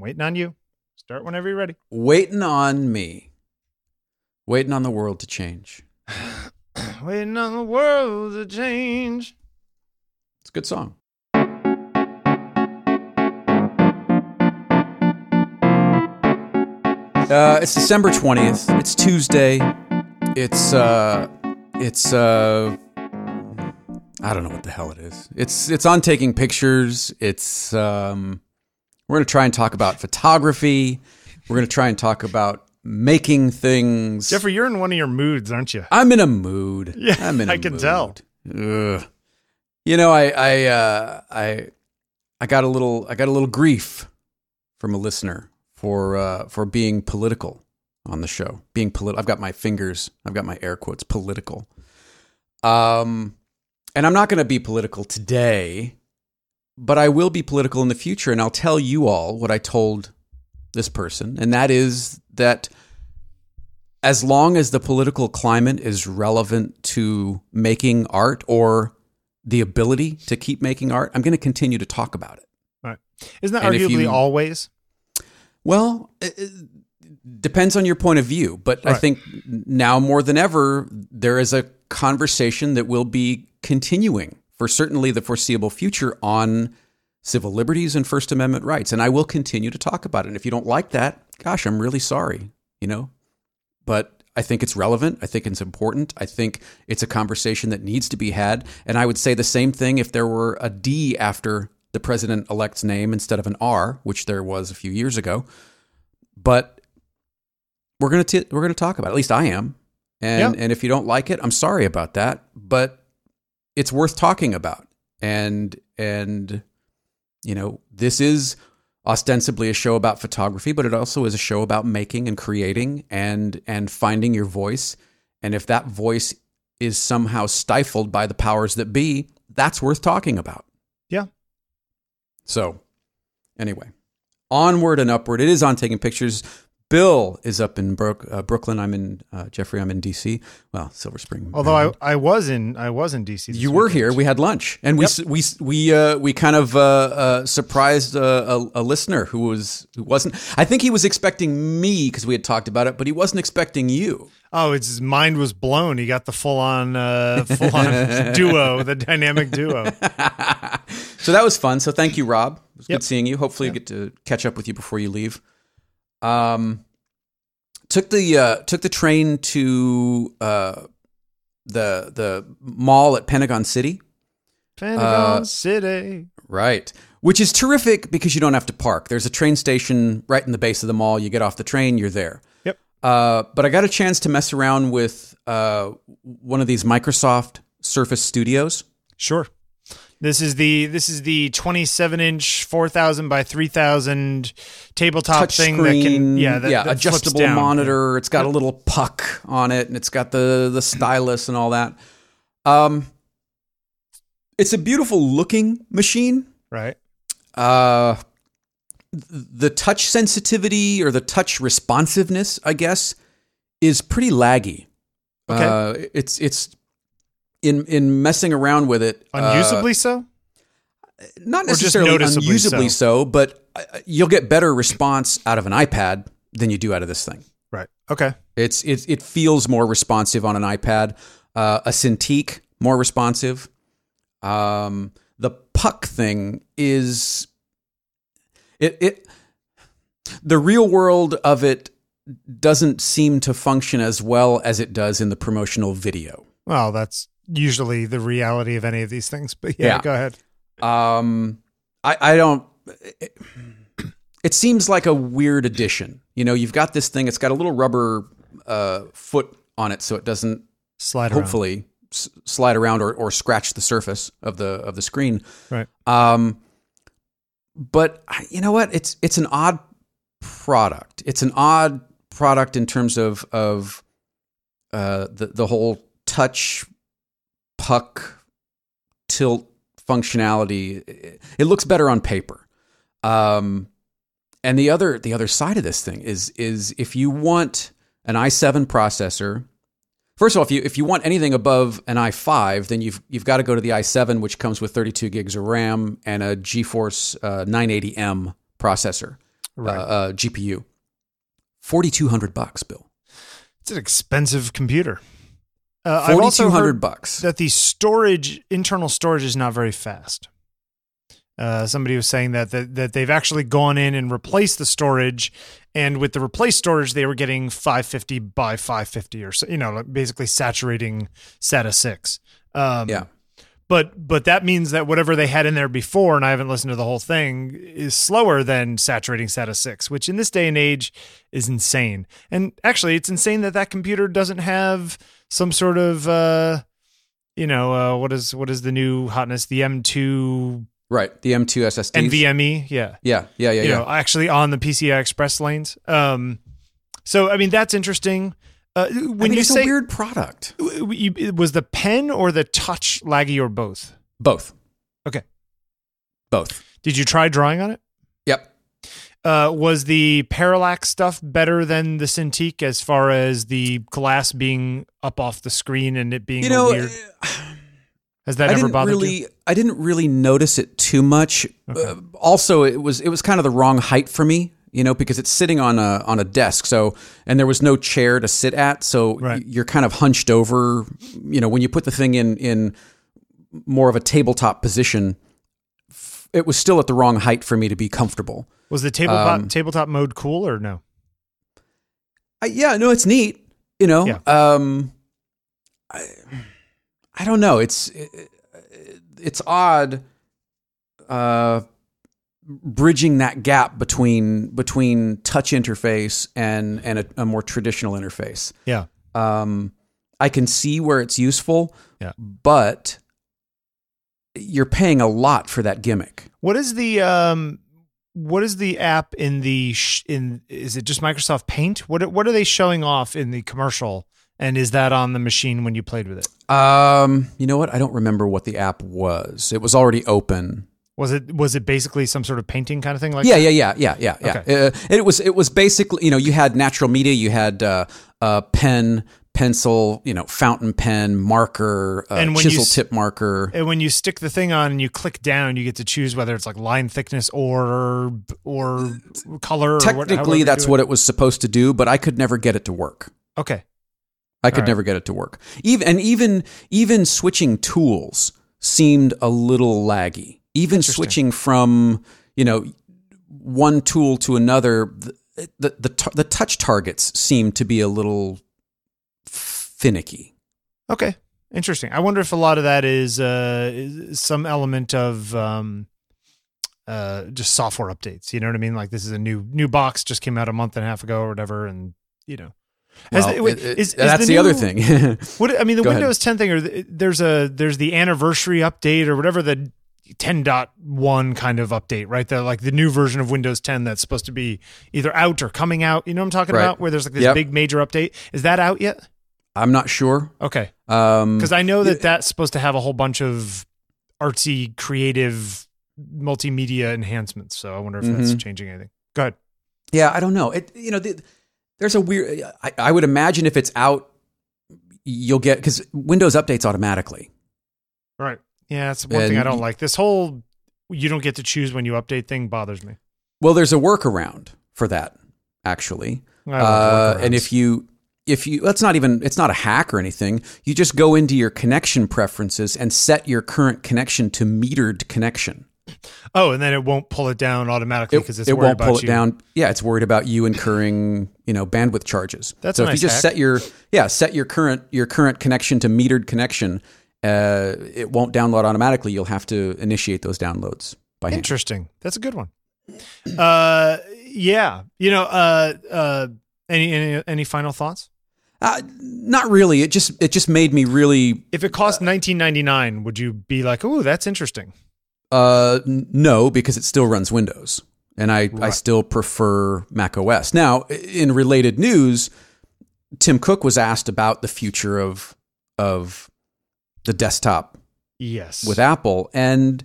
I'm waiting on you. Start whenever you're ready. Waiting on me. Waiting on the world to change. waiting on the world to change. It's a good song. Uh, it's December 20th. It's Tuesday. It's uh it's uh I don't know what the hell it is. It's it's on taking pictures. It's um we're going to try and talk about photography. We're going to try and talk about making things. Jeffrey, you're in one of your moods, aren't you? I'm in a mood. Yeah, I'm in a I can mood. tell. Ugh. You know, I I uh, I I got a little I got a little grief from a listener for uh, for being political on the show. Being political. I've got my fingers. I've got my air quotes political. Um, and I'm not going to be political today, but I will be political in the future, and I'll tell you all what I told this person, and that is that as long as the political climate is relevant to making art or the ability to keep making art, I'm going to continue to talk about it. Right. Isn't that And arguably you- always? Well, depends on your point of view, but I think now more than ever, there is a conversation that will be continuing for certainly the foreseeable future on civil liberties and First Amendment rights. And I will continue to talk about it. And if you don't like that, gosh, I'm really sorry, you know? But I think it's relevant. I think it's important. I think it's a conversation that needs to be had. And I would say the same thing if there were a D after the president elect's name instead of an R, which there was a few years ago. But we're gonna t- we're gonna talk about. It. At least I am. And Yeah. and if you don't like it, I'm sorry about that. But it's worth talking about. And and you know this is ostensibly a show about photography, but it also is a show about making and creating and and finding your voice. And if that voice is somehow stifled by the powers that be, that's worth talking about. Yeah. So, anyway, onward and upward. It is on taking pictures. Bill is up in Brook, uh, Brooklyn. I'm in uh, Jeffrey. I'm in DC. Well, Silver Spring. Although Maryland. I, I was in I was in DC. You were weekend. here. We had lunch, and we Yep. we we uh, we kind of uh, uh, surprised uh, a, a listener who was who wasn't. I think he was expecting me because we had talked about it, but he wasn't expecting you. Oh, his mind was blown. He got the full on uh, full on duo, the dynamic duo. so that was fun. So thank you, Rob. It was Yep. good seeing you. Hopefully, I get to catch up with you before you leave. Um, took the uh, took the train to uh, the the mall at Pentagon City. Pentagon Uh, City. Right. Which is terrific because you don't have to park. There's a train station right in the base of the mall. You get off the train, you're there. Yep. Uh, but I got a chance to mess around with uh, one of these Microsoft Surface Studios. Sure. This is the this is the 27 inch 4000 by 3000 tabletop Touch thing screen, that can yeah that, yeah, that adjustable monitor. It's got a little puck on it, and it's got the the stylus and all that. Um, it's a beautiful looking machine. right. uh, the touch sensitivity or the touch responsiveness, I guess, is pretty laggy. Okay. Uh, it's it's in in messing around with it. uh, Unusably so. not necessarily unusably so, but uh, you'll get better response out of an iPad than you do out of this thing. Right. Okay. It's it it feels more responsive on an iPad. Uh, a Cintiq more responsive. Um, the puck thing is it it the real world of it doesn't seem to function as well as it does in the promotional video. Well, that's usually the reality of any of these things. But yeah, Yeah. go ahead. Um, I I don't. It, it seems like a weird addition. You know, you've got this thing. It's got a little rubber uh, foot on it, so it doesn't Slide around. hopefully s- slide around or, or scratch the surface of the of the screen. Right. Um, but you know what? It's it's an odd product. It's an odd product in terms of of uh, the the whole touch puck tilt functionality. It, looks better on paper. Um, and the other the other side of this thing is is if you want an i7 processor First of all, if you if you want anything above an i5, then you've you've got to go to the i7, which comes with 32 gigs of RAM and a GeForce uh, 980M processor. Right. uh, uh, GPU. Forty two hundred bucks, Bill. It's an expensive computer. Uh, also two hundred bucks. that the storage, internal storage, is not very fast. Uh, somebody was saying that, that that they've actually gone in and replaced the storage, and with the replaced storage, they were getting 550 by 550 or so, you know, like basically saturating SATA six. Um, Yeah. but but that means that whatever they had in there before, and I haven't listened to the whole thing, is slower than saturating SATA six, which in this day and age is insane. And actually, it's insane that that computer doesn't have some sort of uh, you know uh, what is what is the new hotness? The M two Right. The M two SSD NVMe, yeah, Yeah. Yeah. Yeah. you Yeah. know, actually on the PCI Express lanes. Um, so I mean that's interesting. Uh, when I mean, you it's say a weird product. was the pen or the touch laggy or both? Both. Okay. Both. Did you try drawing on it? Uh, was the parallax stuff better than the Cintiq as far as the glass being up off the screen and it being You know, weird? Has that I ever bothered really, you? I didn't really notice it too much. Uh, also, it was it was kind of the wrong height for me, you know, because it's sitting on a on a desk. So, and there was no chair to sit at, so Right. you're kind of hunched over. You know, when you put the thing in in more of a tabletop position, it was still at the wrong height for me to be comfortable. Was the tabletop um, tabletop mode cool or no? I, yeah, no, it's neat. You know, Yeah. um, I, I don't know. It's it, it's odd, uh, bridging that gap between between touch interface and and a, a more traditional interface. Yeah. Um, I can see where it's useful. Yeah. but you're paying a lot for that gimmick. What is the um what is the app in the sh- in is it just Microsoft Paint? What what are they showing off in the commercial? And is that on the machine when you played with it? Um, you know what? I don't remember what the app was. It was already open. Was it was it basically some sort of painting kind of thing like yeah, yeah, yeah, yeah, yeah, yeah. Okay. Uh, it was it was basically you know you had natural media, you had uh, uh, pen, pencil, you know, fountain pen, marker, uh, And when you chisel tip marker. And when you stick the thing on and you click down, you get to choose whether it's like line thickness or or color. or what, Technically, you that's what it was supposed to do, but I could never get it to work. Okay. I could right. never get it to work. Even and even even switching tools seemed a little laggy. Even switching from you know one tool to another, the the the, the touch targets seemed to be a little finicky. Okay. Interesting. I wonder if a lot of that is uh is some element of um uh just software updates. You know what I mean? Like this is a new new box just came out a month and a half ago or whatever, and you know. Well, the- wait, it- is- is that's the the, other thing. What I mean, the Go ahead. Windows 10 thing, or the, there's a there's the anniversary update or whatever the 10.1 kind of update, right? The like the new version of Windows 10 that's supposed to be either out or coming out. You know what I'm talking Right. about? Where there's like this Yep. big major update. Is that out yet? I'm not sure Okay, um, because I know that that's supposed to have a whole bunch of artsy, creative, multimedia enhancements. So I wonder if that's Mhm. changing anything. Go ahead. Yeah, I don't know. It you know, the, there's a weird. I, I would imagine if it's out, you'll get because Windows updates automatically. Right. Yeah, that's one thing I don't like. This whole you don't get to choose when you update thing bothers me. Well, there's a workaround for that actually, uh, and if you if you that's not even it's not a hack or anything. You just go into your connection preferences and set your current connection to metered connection. Oh, and then it won't pull it down automatically because it's it worried won't about pull it you. down. Yeah, it's worried about you incurring you know bandwidth charges. That's so if you just hack. set your yeah set your current your current connection to metered connection, uh, it won't download automatically. You'll have to initiate those downloads by hand. Interesting. That's a good one. Uh, yeah. You know, uh, uh, any any any final thoughts? Uh, not really. It just it just made me really If it cost nineteen ninety nine, would you be like, "Ooh, that's interesting"? uh, no because it still runs Windows, and I I still prefer Mac OS. Now, in related news, Tim Cook was asked about the future of of the desktop Yes. with Apple, and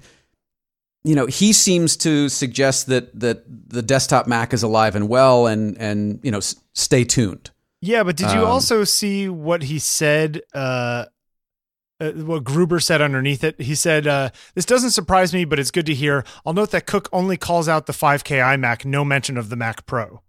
you know he seems to suggest that that the desktop Mac is alive and well, and and you know s- stay tuned. yeah, but did you um, also see what he said uh, uh, what Gruber said underneath it. He said, uh, "This doesn't surprise me, but it's good to hear. I'll note that Cook only calls out the 5K iMac, no mention of the Mac Pro."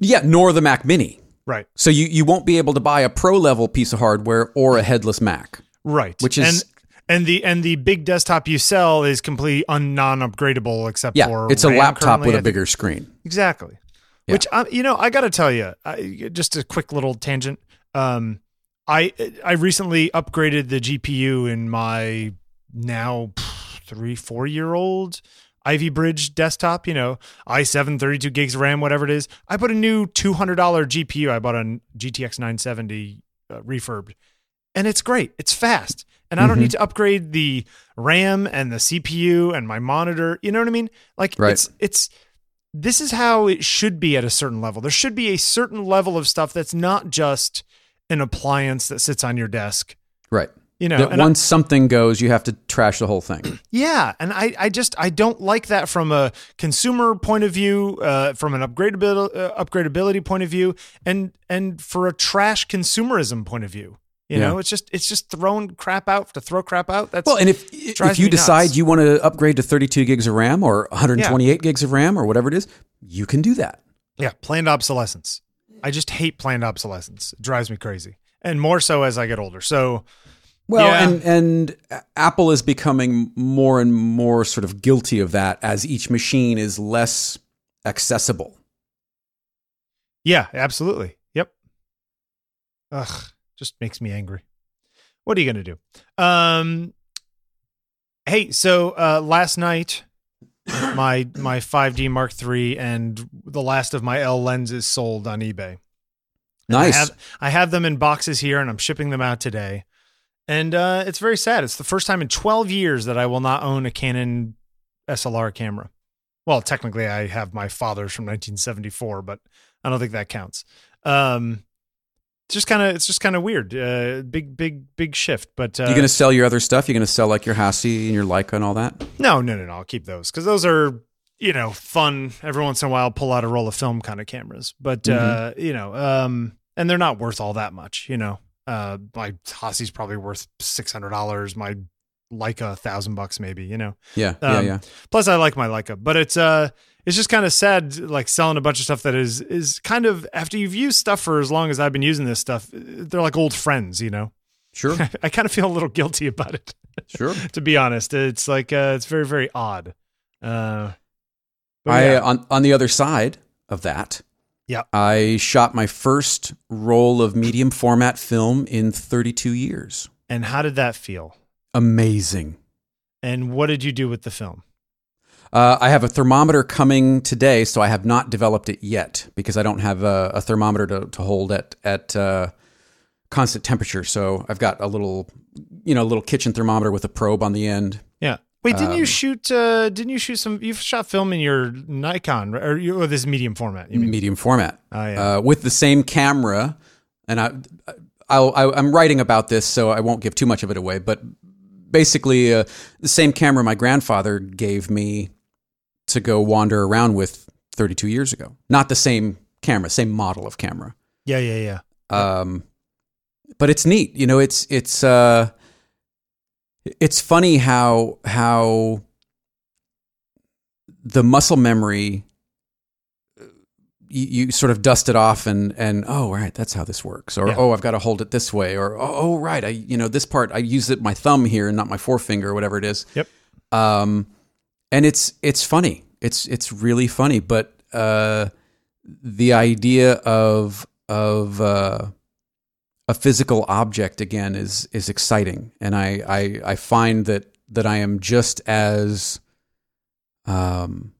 Yeah, nor the Mac Mini. Right, So you, you won't be able to buy a pro level piece of hardware or a headless Mac. right. Which is- and, and the and the big desktop you sell is completely un non upgradable except Yeah, for it's a laptop with a bigger screen. Exactly. Yeah. Which I, you know, I got to tell you, I, just a quick little tangent. Um, I I recently upgraded the GPU in my now three four year old Ivy Bridge desktop. You know, i7 32 gigs of RAM, whatever it is. I put a new two hundred dollar GPU. I bought a GTX 970 uh, refurbed, and it's great. It's fast. And I don't Mhm. need to upgrade the RAM and the CPU and my monitor. You know what I mean? Like Right. it's it's this is how it should be at a certain level. There should be a certain level of stuff that's not just an appliance that sits on your desk. Right. You know, that and I- once something goes, you have to trash the whole thing. yeah, and I, I just I don't like that from a consumer point of view, uh, from an upgradability uh, upgradability point of view, and and for a trash consumerism point of view. You Yeah. know, it's just it's just throwing crap out to throw crap out. That's Well, and if if you decide nuts. you want to upgrade to 32 gigs of RAM or 128 gigs of RAM or whatever it is, you can do that. Yeah, planned obsolescence. I just hate planned obsolescence. It drives me crazy. And more so as I get older. So Well, Yeah. and and Apple is becoming more and more sort of guilty of that as each machine is less accessible. yeah, absolutely. Yep. Ugh, just makes me angry. What are you gonna do? Um Hey, so uh last night my my 5D Mark III and the last of my L lenses sold on eBay. And Nice. I have, I have them in boxes here and I'm shipping them out today. And uh, it's very sad. It's the first time in 12 years that I will not own a Canon SLR camera. Well, technically, I have my father's from 1974, but I don't think that counts. Um, it's just kind of it's just kind of weird. Uh, big big big shift. But uh, You're going to sell your other stuff? You're going to sell like your Hassie and your Leica and all that? no no no no. I'll keep those because those are you know fun. Every once in a while, pull out a roll of film kind of cameras. But uh, you know, um, and they're not worth all that much. You know, uh, my Hassie's probably worth six hundred dollars. My Leica a thousand bucks maybe. You know. Yeah, yeah, Um, yeah. Plus, I like my Leica, but it's uh, it's just kind of sad, like selling a bunch of stuff that is is kind of after you've used stuff for as long as I've been using this stuff, they're like old friends, you know. Sure, I kind of feel a little guilty about it, sure. to be honest. It's like uh, it's very very odd. Uh, I yeah. on on the other side of that, Yeah. I shot my first roll of medium format film in 32 years. and how did that feel? Amazing. And what did you do with the film? Uh, I have a thermometer coming today, so I have not developed it yet because I don't have a, a thermometer to, to hold at at uh, constant temperature. So I've got a little, you know, a little kitchen thermometer with a probe on the end. Yeah. Wait, didn't you Um, shoot? Uh, didn't you shoot some? You've shot film in your Nikon or, you, or this medium format? You mean? medium format Oh yeah. uh, with the same camera. And I, I'll, I, I'm writing about this, so I won't give too much of it away. But basically, uh, the same camera my grandfather gave me to go wander around with 32 years ago. Not the same camera, same model of camera. yeah, yeah, yeah. Um, but it's neat, you know. It's it's uh, it's funny how how the muscle memory you, you sort of dust it off and and oh right that's how this works or Yeah. oh I've got to hold it this way or oh, oh right I you know this part I use it my thumb here and not my forefinger or whatever it is. Yep. Um, and it's it's funny. It's it's really funny, but uh, the idea of of uh, a physical object again is is exciting, and I I, I find that that I am just as um,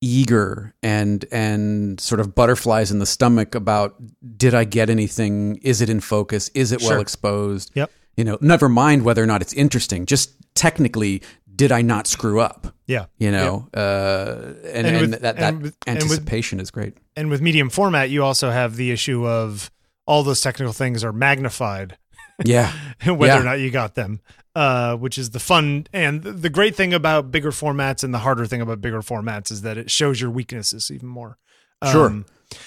eager and and sort of butterflies in the stomach about did I get anything? Is it in focus? Is it Sure. well exposed? Yep. You know, never mind whether or not it's interesting. Just technically, did I not screw up? Yeah. You know, uh, and, And and, with- that, that and with- and with- anticipation is great. And with medium format, you also have the issue of all those technical things are magnified, Yeah. whether Yeah. or not you got them. Uh, which is the fun and the great thing about bigger formats and the harder thing about bigger formats is that it shows your weaknesses even more. Um, Sure.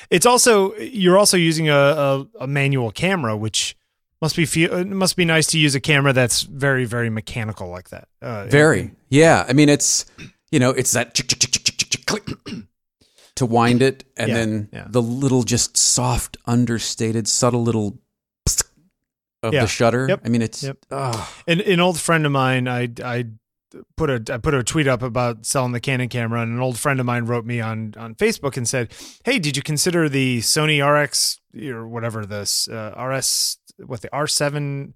It's also you're also using a, a, a manual camera, which Must be feel. It must be nice to use a camera that's very very mechanical like that. Uh, Very. Yeah. I mean, it's you know, it's that to wind it, and Yeah, then yeah. the little, just soft, understated, subtle little of Yeah. the shutter. Yep. I mean, it's Yep. oh, An, an old friend of mine, I I put a I put a tweet up about selling the Canon camera, and an old friend of mine wrote me on on Facebook and said, "Hey, did you consider the Sony RX or whatever this uh, RS what the R7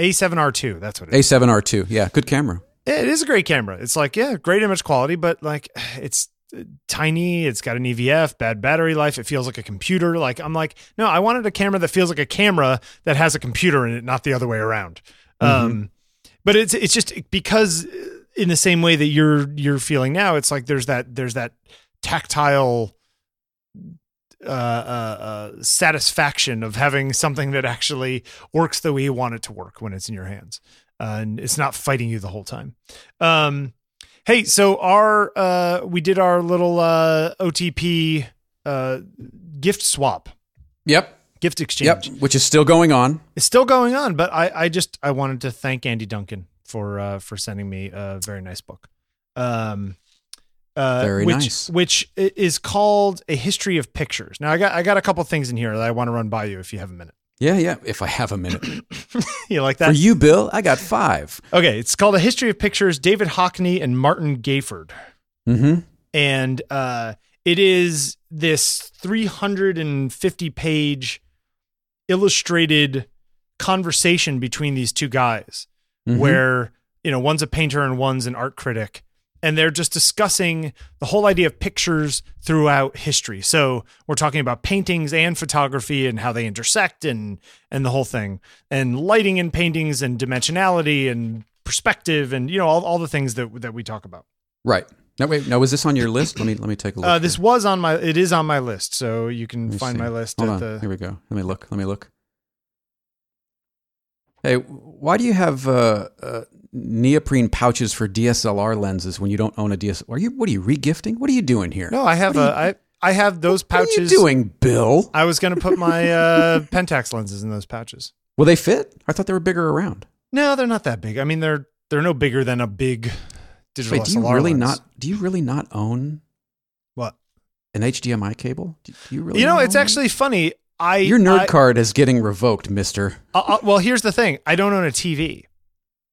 A7R2? That's what it is. A7R2. Yeah, good camera. It is a great camera. It's like yeah, great image quality, but like it's uh, tiny. It's got an EVF, bad battery life. It feels like a computer. Like I'm like, no, I wanted a camera that feels like a camera that has a computer in it, not the other way around. Um, but it's it's just because uh, in the same way that you're you're feeling now, it's like there's that there's that tactile uh, uh, uh, satisfaction of having something that actually works the way you want it to work when it's in your hands, uh, and it's not fighting you the whole time. Um, hey, so our uh, we did our little uh, OTP uh, gift swap, Yep. gift exchange. Yep. Which is still going on. It's still going on, but I, I just I wanted to thank Andy Duncan for uh, for sending me a very nice book. Um, uh, Very which, nice. Which is called A History of Pictures. Now I got I got a couple things in here that I want to run by you if you have a minute. Yeah, yeah. If I have a minute. You like that For you, Bill, I got five. Okay, it's called A History of Pictures. David Hockney and Martin Gayford. Mm-hmm. and uh, it is this 350 page illustrated conversation between these two guys Mhm. where you know one's a painter and one's an art critic and they're just discussing the whole idea of pictures throughout history so we're talking about paintings and photography and how they intersect and and the whole thing and lighting in paintings and dimensionality and perspective and you know all, all the things that that we talk about Right. Now wait, now was this on your list? Let me let me take a look. uh, this here. was on my. It is on my list, so you can find see. my list Hold at on. the. Here we go. Let me look. Let me look. Hey, why do you have uh, uh, neoprene pouches for DSLR lenses when you don't own a DSLR? Are you what are you regifting? What are you doing here? No, I have a. you- I I have those pouches. What are you doing, Bill? I was going to put my uh, Pentax lenses in those pouches. Will they fit? I thought they were bigger around. No, they're not that big. I mean, they're they're no bigger than a big digital Wait, do you really lens. not? Do you really not own What? an HDMI cable? Do you really? You know, it's actually funny. I your nerd I- card is getting revoked, Mister. Uh, uh, well, here's the thing. I don't own a TV.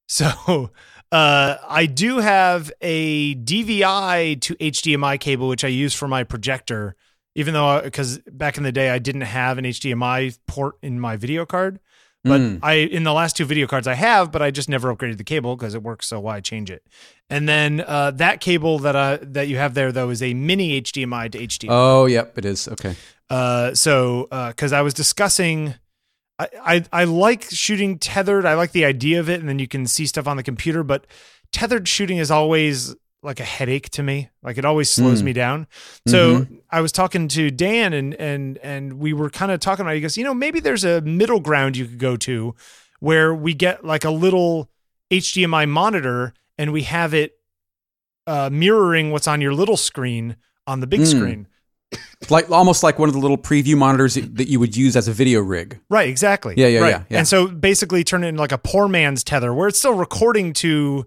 So uh, I do have a DVI to HDMI cable, which I use for my projector, even though, because back in the day, I didn't have an HDMI port in my video card. But Mm. I, in the last two video cards, I have, but I just never upgraded the cable because it works. So why change it? And then uh, that cable that I, that you have there, though, is a mini HDMI to HDMI. Oh, yep, it is. Okay. Uh, so because I was discussing, I, I I like shooting tethered. I like the idea of it, and then you can see stuff on the computer. But tethered shooting is always like a headache to me. Like it always slows Mm. me down. So I was talking to Dan, and and and we were kind of talking about. He goes, you know, maybe there's a middle ground you could go to, where we get like a little HDMI monitor, and we have it uh, mirroring what's on your little screen on the big Mm. screen. Like almost like one of the little preview monitors that you would use as a video rig. Right, exactly. Yeah, yeah, right. yeah, yeah. And so basically turn it into like a poor man's tether where it's still recording to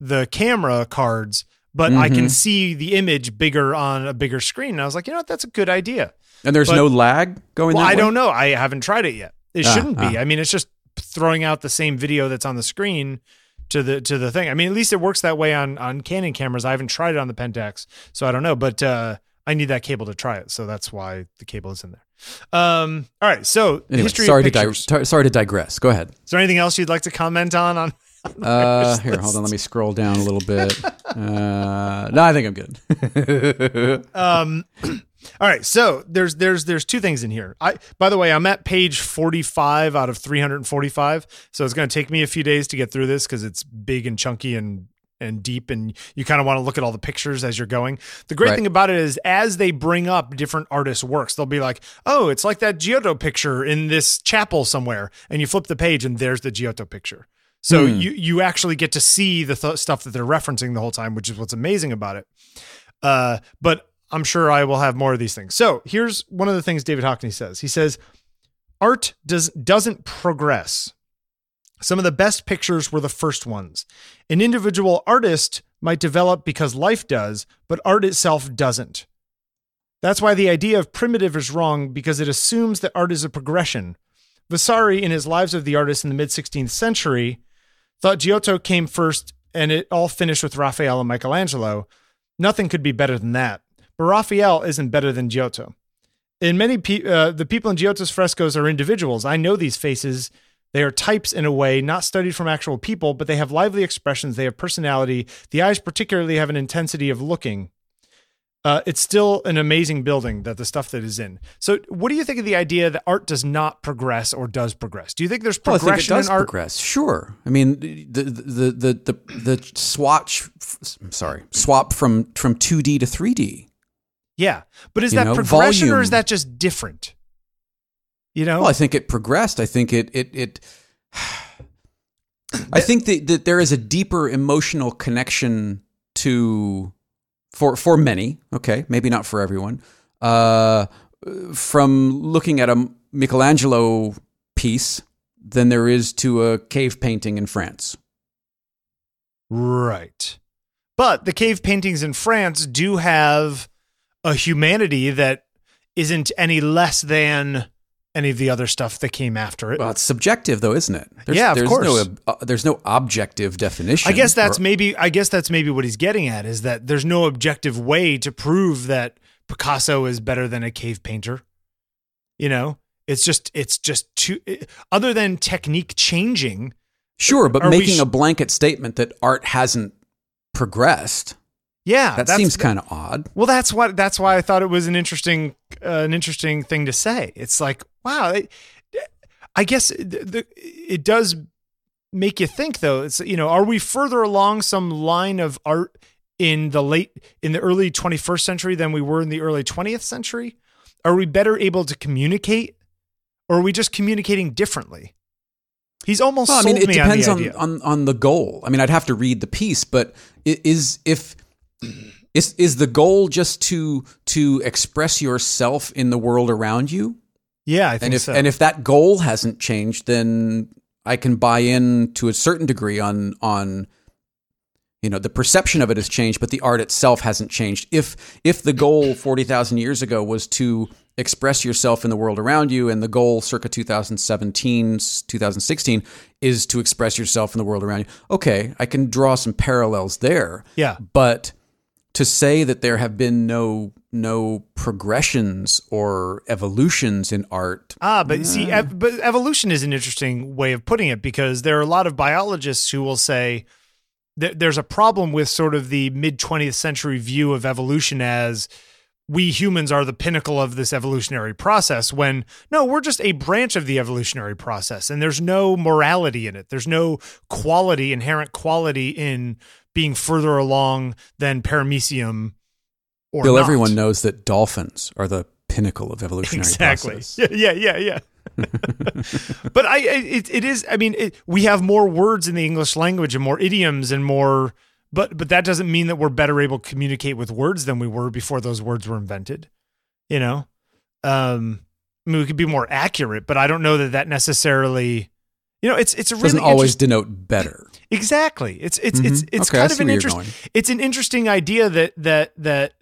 the camera cards, but I can Mhm. see the image bigger on a bigger screen. And I was like, you know what, that's a good idea. And there's But- no lag going Well, I way? don't know. I haven't tried it yet. It Ah, shouldn't be. ah. I mean, it's just throwing out the same video that's on the screen to the to the thing. I mean, at least it works that way on on Canon cameras. I haven't tried it on the Pentax, so I don't know. But uh, I need that cable to try it, so that's why the cable is in there. Um, all right. So Anyway, history sorry to, di- tar- sorry to digress. Go ahead. Is there anything else you'd like to comment on? On Uh, here, hold on. Let me scroll down a little bit. Uh, no, I think I'm good. um, all right. So there's there's there's two things in here. I by the way, I'm at page 45 out of 345. So it's going to take me a few days to get through this because it's big and chunky and and deep and you kind of want to look at all the pictures as you're going. The great Right. thing about it is as they bring up different artists' works, they'll be like, "Oh, it's like that Giotto picture in this chapel somewhere." And you flip the page and there's the Giotto picture. So Hmm. you you actually get to see the th- stuff that they're referencing the whole time, which is what's amazing about it. Uh, but I'm sure I will have more of these things. So here's one of the things David Hockney says. He says, "Art does doesn't progress; Some of the best pictures were the first ones. An individual artist might develop because life does, but art itself doesn't. That's why the idea of primitive is wrong because it assumes that art is a progression. Vasari, in his Lives of the Artists in the mid 16th century, thought Giotto came first and it all finished with Raphael and Michelangelo. Nothing could be better than that. But Raphael isn't better than Giotto. In many pe- uh, the people in Giotto's frescoes are individuals. I know these faces. They are types in a way, not studied from actual people, but they have lively expressions. They have personality. The eyes, particularly, have an intensity of looking. Uh, it's still an amazing building that the stuff that is in. So, what do you think of the idea that art does not progress or does progress? Do you think there's Well, I progression think it does in art? progress. Sure. I mean, the the the the the swatch. I'm sorry, swap from from 2D to 3D. Yeah, but is You that know, progression or is that just different? You know, Well, I think it progressed. I think it it it. I think that, that there is a deeper emotional connection to for for many. Okay, maybe not for everyone. Uh, from looking at a Michelangelo piece than there is to a cave painting in France. Right. But the cave paintings in France do have a humanity that isn't any less than any of the other stuff that came after it. Well, it's subjective, though, isn't it? There's, Yeah, of there's course. No, uh, there's no objective definition. I guess that's Or- maybe I guess that's maybe what he's getting at is that there's no objective way to prove that Picasso is better than a cave painter. You know, it's just it's just too other than technique changing. sure, but making sh- a blanket statement that art hasn't progressed Yeah, that seems kind of odd. Well, that's what that's why I thought it was an interesting uh, an interesting thing to say. It's like, wow, I guess the, the, it does make you think though. It's you know, are we further along some line of art in the late in the early 21st century than we were in the early 20th century? Are we better able to communicate or are we just communicating differently? He's almost Well, I mean, it me depends on the on, on on the goal. I mean, I'd have to read the piece, but is if is is the goal just to to express yourself in the world around you? Yeah, I think And if so. and if that goal hasn't changed, then I can buy in to a certain degree on on you know the perception of it has changed, but the art itself hasn't changed. If if the goal forty thousand years ago was to express yourself in the world around you, and the goal circa 2017, 2016 is to express yourself in the world around you, okay, I can draw some parallels there. yeah. But to say that there have been no no progressions or evolutions in art. Ah, but see, ev- but evolution is an interesting way of putting it because there are a lot of biologists who will say that there's a problem with sort of the mid 20th century view of evolution as we humans are the pinnacle of this evolutionary process when no we're just a branch of the evolutionary process and there's no morality in it there's no quality inherent quality in being further along than paramecium or Bill, not. everyone knows that dolphins are the pinnacle of evolutionary exactly. process. Yeah, yeah, yeah, yeah. but I, I- it, it is. I mean, it, we have more words in the English language and more idioms and more. But but that doesn't mean that we're better able to communicate with words than we were before those words were invented. You know, um, I mean, we could be more accurate, but I don't know that that necessarily. You know, it's it's a really Doesn't always denote better. exactly. It's it's it's Mhm. it's Okay, kind of an where you're interest. going. It's an interesting idea that that that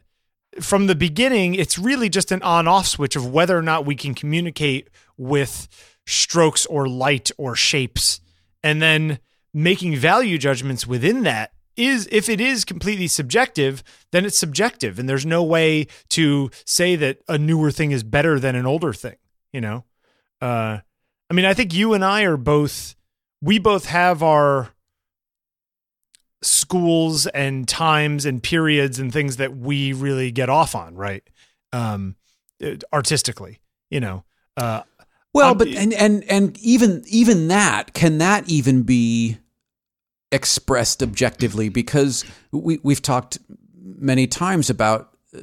from the beginning, it's really just an on off switch of whether or not we can communicate with strokes or light or shapes. And then making value judgments within that is, if it is completely subjective, then it's subjective. And there's no way to say that a newer thing is better than an older thing, you know? Uh, I mean, I think you and I are both, we both have our schools and times and periods and things that we really get off on, right? Um, uh, artistically, you know. Uh, Well, but and and and even even that can that even be expressed objectively because we we've talked many times about uh,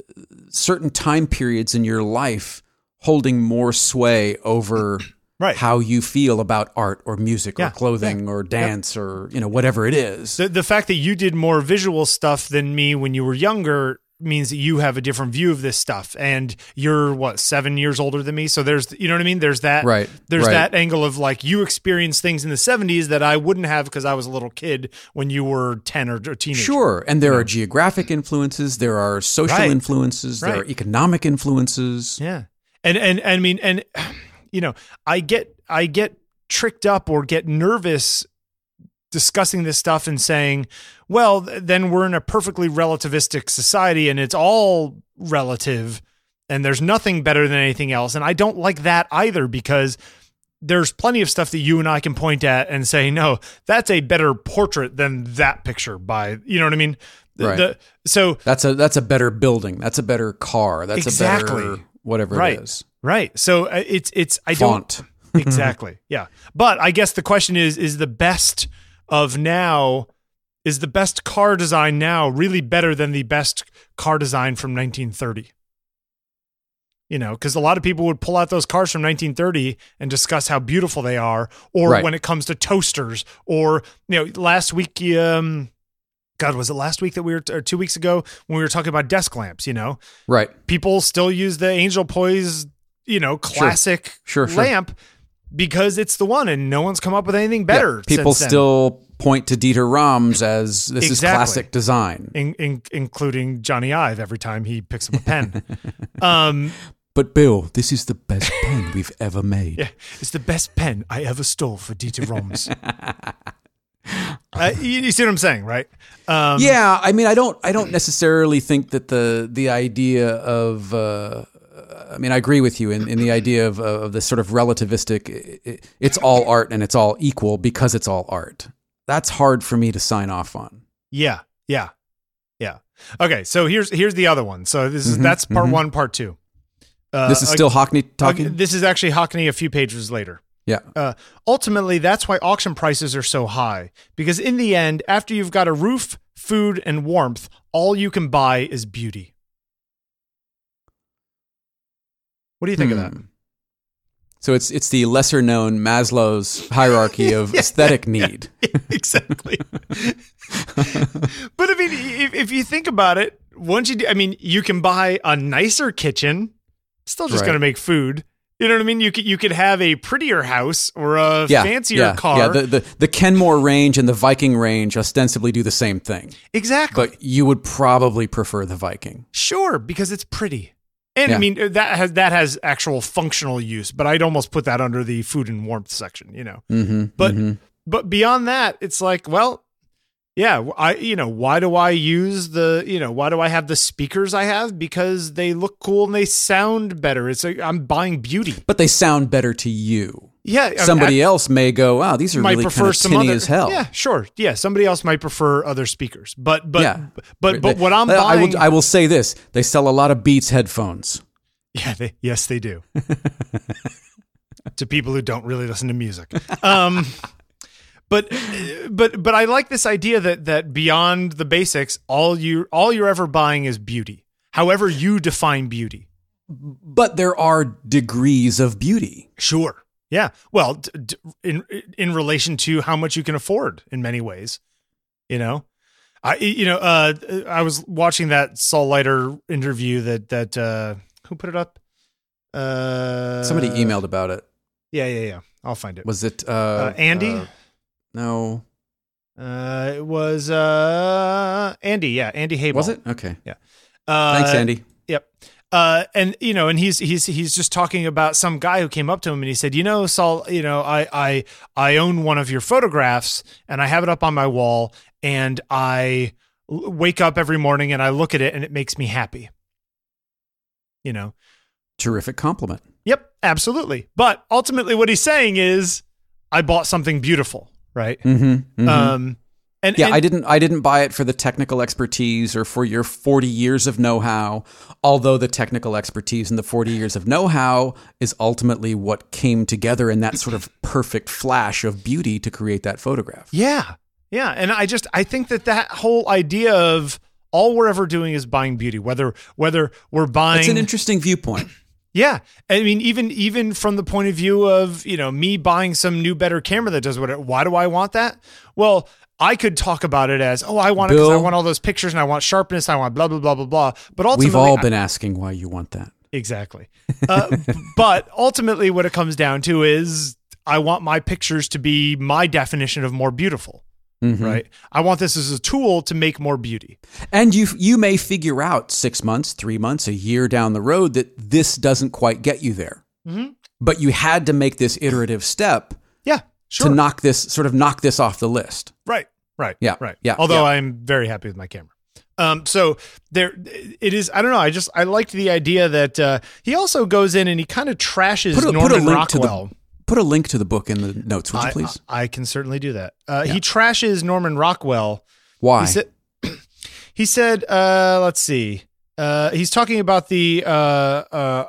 certain time periods in your life holding more sway over Right. how you feel about art or music Yeah, or clothing or dance or you know whatever it is. the the fact that you did more visual stuff than me when you were younger means that you have a different view of this stuff and you're what seven years older than me so there's you know what i mean there's that Right, there's right. that angle of like you experienced things in the 70s that i wouldn't have because i was a little kid when you were 10 or a teenager Sure. And there are geographic influences, there are social Right. influences, there Right. are economic influences. Yeah. And and and I mean and you know, I get I get tricked up or get nervous discussing this stuff and saying, well, then we're in a perfectly relativistic society and it's all relative and there's nothing better than anything else. And I don't like that either because there's plenty of stuff that you and I can point at and say, no, that's a better portrait than that picture by, you know what I mean? The- Right. the- so That's a that's a better building. That's a better car. That's Exactly. a better whatever Right. it is. Right. So uh, it's it's I don't exactly. Yeah. But I guess the question is is the best of now is the best car design now really better than the best car design from 1930? You know, because a lot of people would pull out those cars from 1930 and discuss how beautiful they are, or Right. when it comes to toasters, or you know, last week, um, God, was it last week that we were, or two weeks ago when we were talking about desk lamps? You know, Right. people still use the Anglepoise, you know, classic Sure, sure. lamp because it's the one, and no one's come up with anything better. Yeah, People still point to Dieter Rams as this is classic design. in, in, including Jony Ive, every time he picks up a pen. um, But Bill, this is the best pen we've ever made. yeah, it's the best pen I ever stole for Dieter Rams. uh, you, you see what I'm saying, right? Um, yeah, I mean, I don't, I don't necessarily think that the the idea of, uh, I mean, I agree with you in, in the idea of of this sort of relativistic. It's all art and it's all equal because it's all art. That's hard for me to sign off on. Yeah, yeah, yeah. Okay, so here's here's the other one. So this is Mhm, that's part mhm. one, part two. Uh, This is still Hockney talking. This is actually Hockney a few pages later. yeah, Uh, ultimately, that's why auction prices are so high. Because in the end, after you've got a roof, food, and warmth, all you can buy is beauty. What do you think of that? Hmm. So it's it's the lesser known Maslow's hierarchy of aesthetic need. exactly. but I mean, if, if you think about it, once you do, I mean, you can buy a nicer kitchen, still just Right. going to make food. You know what I mean? You could you could have a prettier house or a Yeah, fancier yeah, car. Yeah, the, the the Kenmore range and the Viking range ostensibly do the same thing, exactly. but you would probably prefer the Viking. Sure, because it's pretty. And I mean that has that has actual functional use, but I'd almost put that under the food and warmth section, you know. Mm-hmm, But but beyond that, it's like, well, yeah, I you know, why do I use the, you know, why do I have the speakers I have? Because they look cool and they sound better. It's like I'm buying beauty. but they sound better to you. Yeah, I Somebody else may go, "Wow, these are might really prefer kind of some tinny other as hell." Yeah, sure. Yeah, somebody else might prefer other speakers. But but Yeah. but but what I'm I buying will, I will say this: they sell a lot of Beats headphones. Yeah, they, yes, they do. to people who don't really listen to music. Um, but but but I like this idea that that beyond the basics, all you all you're ever buying is beauty. However you define beauty. But there are degrees of beauty. Sure. Yeah. Well, d- d- in in relation to how much you can afford in many ways, you know. I you know uh I was watching that Saul Leiter interview that that uh who put it up? Uh Somebody emailed about it. Yeah, yeah, yeah. I'll find it. Was it uh, Uh, Andy? uh, no, Uh, it was uh Andy. Yeah, Andy Hayball. was it? Okay. Yeah. Uh, Thanks, Andy. Yep. Uh, and you know, and he's he's he's just talking about some guy who came up to him and he said, you know, Saul, you know, I I I own one of your photographs and I have it up on my wall and I wake up every morning and I look at it and it makes me happy. You know. Terrific compliment. Yep, absolutely. But ultimately, what he's saying is, I bought something beautiful, right? Mm-hmm, Um, and yeah, and- I didn't. I didn't buy it for the technical expertise or for your forty years of know-how. Although the technical expertise and the forty years of know-how is ultimately what came together in that sort of perfect flash of beauty to create that photograph. Yeah. Yeah. And I just, I think that that whole idea of all we're ever doing is buying beauty, whether, whether we're buying, It's an interesting viewpoint. yeah. I mean, even, even from the point of view of, you know, me buying some new, better camera that does whatever, why do I want that? Well, I could talk about it as, oh, I want it because I want all those pictures and I want sharpness, I want blah blah blah blah blah. But ultimately, We've all I- been asking why you want that. exactly. Uh, but ultimately, what it comes down to is, I want my pictures to be my definition of more beautiful. Mhm. Right. I want this as a tool to make more beauty. And you you may figure out six months, three months, a year down the road that this doesn't quite get you there. Mhm. But you had to make this iterative step Yeah. Sure. to knock this sort of knock this off the list. Right. Right. Yeah, Right. yeah, Although yeah. I'm very happy with my camera. Um, so there, it is. I don't know. I just I liked the idea that uh, he also goes in and he kind of trashes Put a, Norman put a link to Rockwell. the put a link to the book in the notes, would you please? I, I can certainly do that. Uh, He trashes Norman Rockwell. Why? He said, he said, uh, let's see. Uh, he's talking about the uh, uh,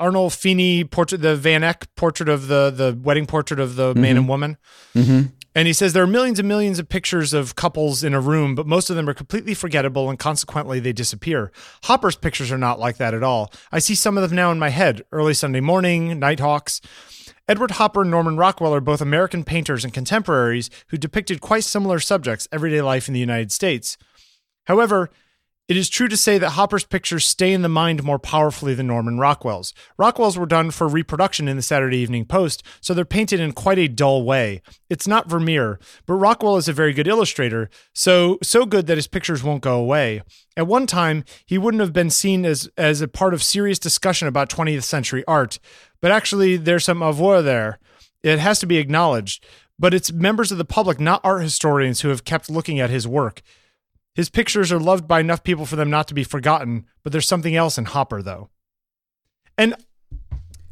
Arnolfini portrait, the Van Eyck portrait of the the wedding portrait of the man and woman. hmm And he says there are millions and millions of pictures of couples in a room, but most of them are completely forgettable and consequently they disappear. Hopper's pictures are not like that at all. I see some of them now in my head early Sunday morning, Nighthawks. Edward Hopper and Norman Rockwell are both American painters and contemporaries who depicted quite similar subjects, everyday life in the United States. However, it is true to say that Hopper's pictures stay in the mind more powerfully than Norman Rockwell's. Rockwell's were done for reproduction in the Saturday Evening Post, so they're painted in quite a dull way. It's not Vermeer, but Rockwell is a very good illustrator, so so good that his pictures won't go away. At one time, he wouldn't have been seen as as a part of serious discussion about 20th century art, but actually there's some avoir there. It has to be acknowledged, but it's members of the public, not art historians, who have kept looking at his work. His pictures are loved by enough people for them not to be forgotten, but there's something else in Hopper though. And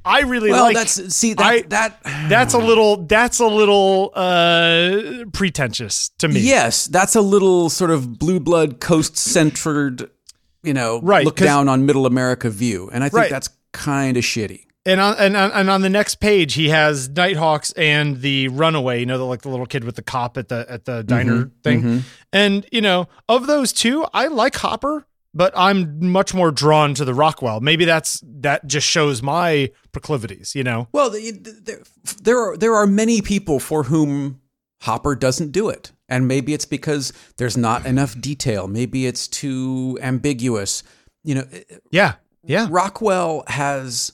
I really well, like that's see that I- that that's a little that's a little uh pretentious to me. yes, that's a little sort of blue blood coast centered, you know, Right, look down on middle America view, and I think Right. that's kind of shitty. And on and on, and on the next page, he has Nighthawks and the Runaway. You know, the like the little kid with the cop at the at the diner mm-hmm, thing. Mm-hmm. And you know, of those two, I like Hopper, but I'm much more drawn to the Rockwell. Maybe that's that just shows my proclivities. You know, Well, the- the- there, there are there are many people for whom Hopper doesn't do it, and maybe it's because there's not enough detail. Maybe it's too ambiguous. You know, yeah, yeah, Rockwell has.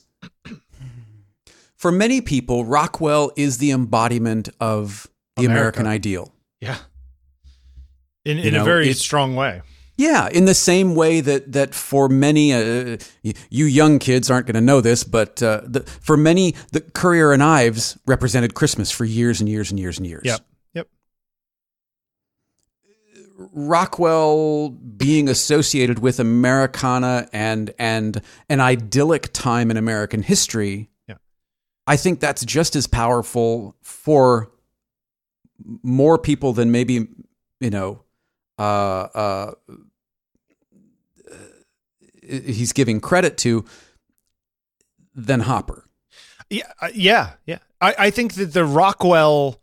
For many people, Rockwell is the embodiment of the America. American ideal. yeah. In in a very it- strong way. Yeah, in the same way that that for many, uh, you young kids aren't going to know this, but uh, the, for many, the Currier and Ives represented Christmas for years and years and years and years. Yep, yep. Rockwell being associated with Americana and and an idyllic time in American history. I think that's just as powerful for more people than maybe you know. Uh, uh, he's giving credit to than Hopper. Yeah, uh, yeah, yeah. I, I think that the Rockwell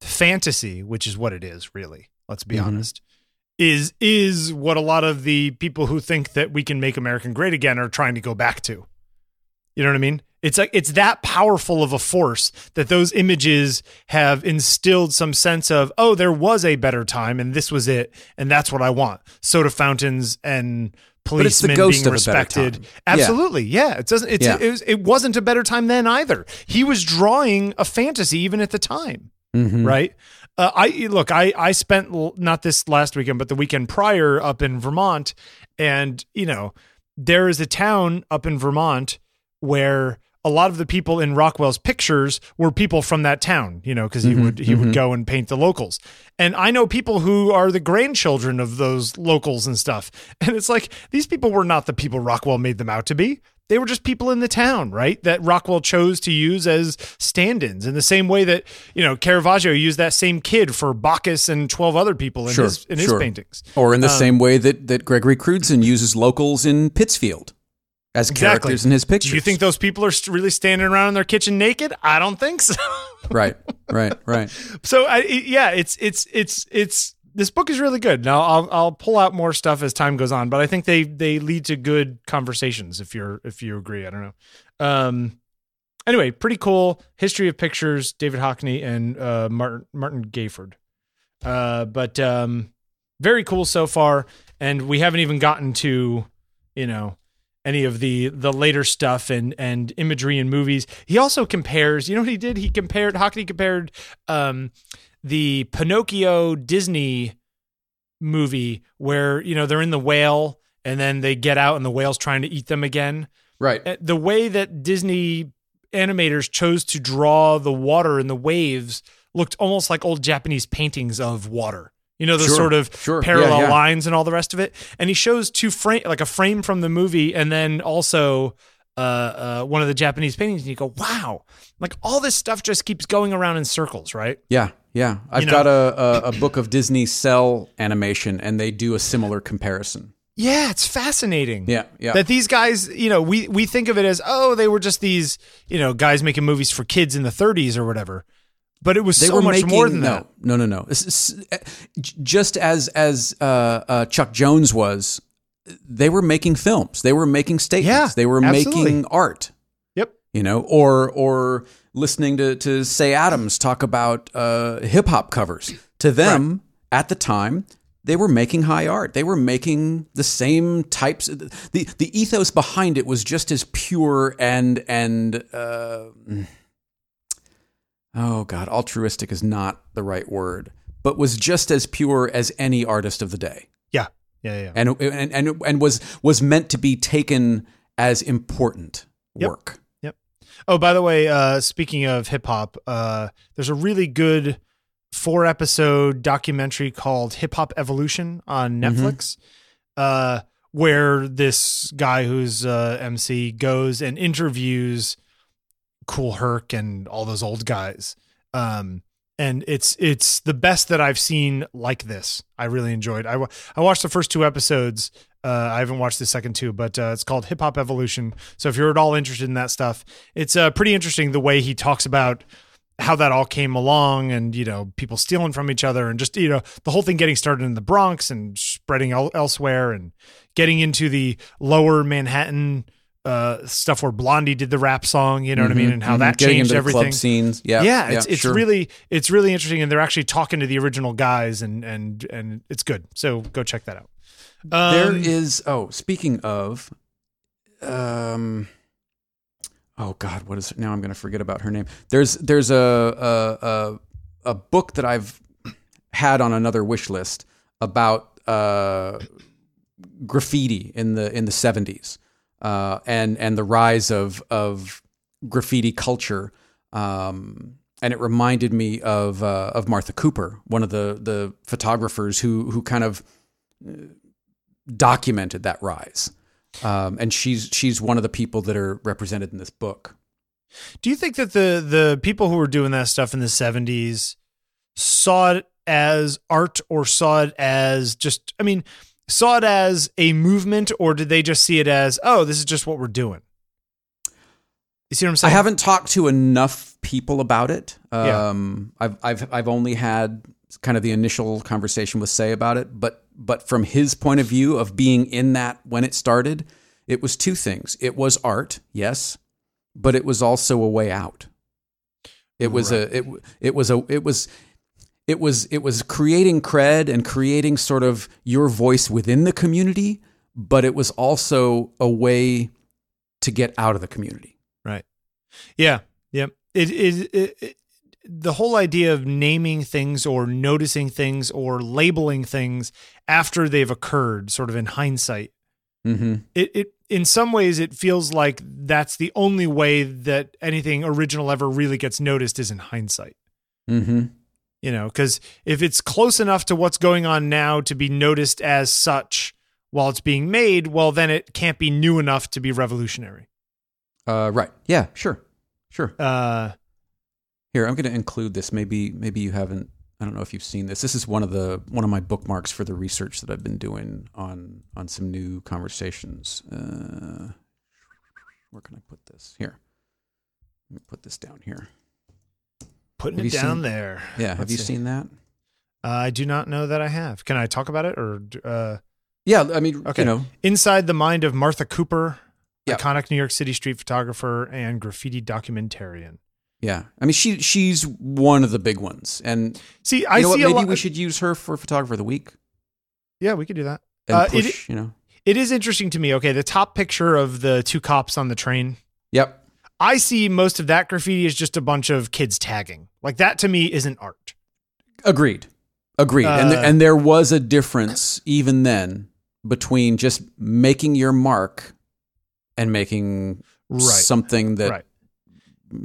fantasy, which is what it is, really. Let's be Mhm. honest, is is what a lot of the people who think that we can make American great again are trying to go back to. You know what I mean? It's like it's that powerful of a force that those images have instilled some sense of, oh, there was a better time and this was it, and that's what I want. Soda fountains and But it's the policemen being respected. time. Yeah. Absolutely, yeah. It doesn't. It's Yeah. it, was, it wasn't a better time then either. He was drawing a fantasy even at the time, Mhm. right? Uh, I look. I I spent l- not this last weekend, but the weekend prior up in Vermont, and you know there is a town up in Vermont where a lot of the people in Rockwell's pictures were people from that town, you know, because he would he would go and paint the locals. And I know people who are the grandchildren of those locals and stuff. And it's like these people were not the people Rockwell made them out to be. They were just people in the town, right? That Rockwell chose to use as stand-ins in the same way that, you know, Caravaggio used that same kid for Bacchus and 12 other people in Sure, his in his paintings. Or in the Um, same way that, that Gregory Crewdson uses locals in Pittsfield as Exactly. characters in his pictures. Do you think those people are really standing around in their kitchen naked? I don't think so. right, right, right. so I, yeah, it's it's it's it's this book is really good. Now I'll I'll pull out more stuff as time goes on, but I think they they lead to good conversations. If you're if you agree, I don't know. Um, anyway, pretty cool history of pictures. David Hockney and uh, Martin Martin Gayford. Uh, but um, very cool so far, and we haven't even gotten to you know any of the the later stuff and and imagery in movies. He also compares. You know what he did? He compared. Hockney compared um, the Pinocchio Disney movie where you know they're in the whale and then they get out and the whale's trying to eat them again. Right. Uh, The way that Disney animators chose to draw the water and the waves looked almost like old Japanese paintings of water. You know, the Sure, sort of sure. parallel Yeah, yeah. lines and all the rest of it. And he shows two frame, like a frame from the movie, and then also uh, uh, one of the Japanese paintings. And you go, "Wow!" Like all this stuff just keeps going around in circles, right? Yeah, yeah. I've You know- got a, a, a book of Disney cell animation, and they do a similar comparison. Yeah, it's fascinating. Yeah, yeah. That these guys, you know, we we think of it as, oh, they were just these, you know, guys making movies for kids in the 30s or whatever. But it was they so were much making more than no, that. no, no, no. J- just as as uh, uh, Chuck Jones was, they were making films. They were making statements. Yeah, they were absolutely. making art. Yep. You know, or or listening to to say Adams talk about uh, hip hop covers. To them, at the time, they were making high art. They were making the same types. the The ethos behind it was just as pure and and. Uh, oh god altruistic is not the right word but was just as pure as any artist of the day Yeah. Yeah, yeah. and and and, and was was meant to be taken as important Yep. work Yep. Oh, by the way, uh, speaking of hip hop, uh, there's a really good four episode documentary called Hip Hop Evolution on Netflix, uh, where this guy who's uh, MC goes and interviews Kool Herc and all those old guys. Um, and it's it's the best that I've seen like this. I really enjoyed. I I watched the first two episodes. Uh, I haven't watched the second two, but uh, it's called Hip Hop Evolution. So if you're at all interested in that stuff, it's uh, pretty interesting the way he talks about how that all came along and you know people stealing from each other and just you know the whole thing getting started in the Bronx and spreading el- elsewhere and getting into the lower Manhattan uh, stuff where Blondie did the rap song, you know what I mean, and how Mhm. that Getting changed everything club scenes yeah yeah, it's it's sure. really it's really interesting, and they're actually talking to the original guys, and and and it's good. So go check that out. Um, there is oh speaking of um oh god what is now i'm going to forget about her name there's there's a a a, a book that i've had on another wish list about uh graffiti in the in the 70s uh and and the rise of of graffiti culture um and it reminded me of uh, of Martha Cooper, one of the the photographers who who kind of documented that rise. Um, and she's she's one of the people that are represented in this book. do you think that the the people who were doing that stuff in the seventies saw it as art, or saw it as just? I mean, saw it as a movement, or did they just see it as, oh, this is just what we're doing? You see what I'm saying? I haven't talked to enough people about it. Yeah. Um, I've I've I've only had kind of the initial conversation with Say about it, but but from his point of view of being in that when it started, it was two things. It was art, yes, but it was also a way out. It was a it it was a it was it was it was creating cred and creating sort of your voice within the community, but it was also a way to get out of the community. Right. Yeah. Yep. It is it, it, the whole idea of naming things or noticing things or labeling things after they've occurred, sort of in hindsight. Mm-hmm. It it in some ways it feels like that's the only way that anything original ever really gets noticed is in hindsight. Mm-hmm. You know, because if it's close enough to what's going on now to be noticed as such while it's being made, well, then it can't be new enough to be revolutionary. Uh, right. Yeah. Sure. Sure. Uh, Here, I'm going to include this. Maybe, maybe you haven't. I don't know if you've seen this. This is one of the one of my bookmarks for the research that I've been doing on on some new conversations. Uh, where can I put this? Here. Let me put this down here. Putting Have it down seen- there. Yeah. Have Let's you see. seen that? Uh, I do not know that I have. Can I talk about it or uh, Yeah. I mean, Okay. you know, inside the mind of Martha Cooper, Yeah. iconic New York City street photographer and graffiti documentarian? Yeah, I mean she she's one of the big ones, and See, I you know see Maybe lot. we should use her for photographer of the week yeah, we could do that. and Uh, it- push. you know, It is interesting to me. Okay, the top picture of the two cops on the train. yep, I see most of that graffiti is just a bunch of kids tagging. Like that to me isn't art. agreed, agreed. and Uh, there, and there was a difference even then between just making your mark and making Right. something that right.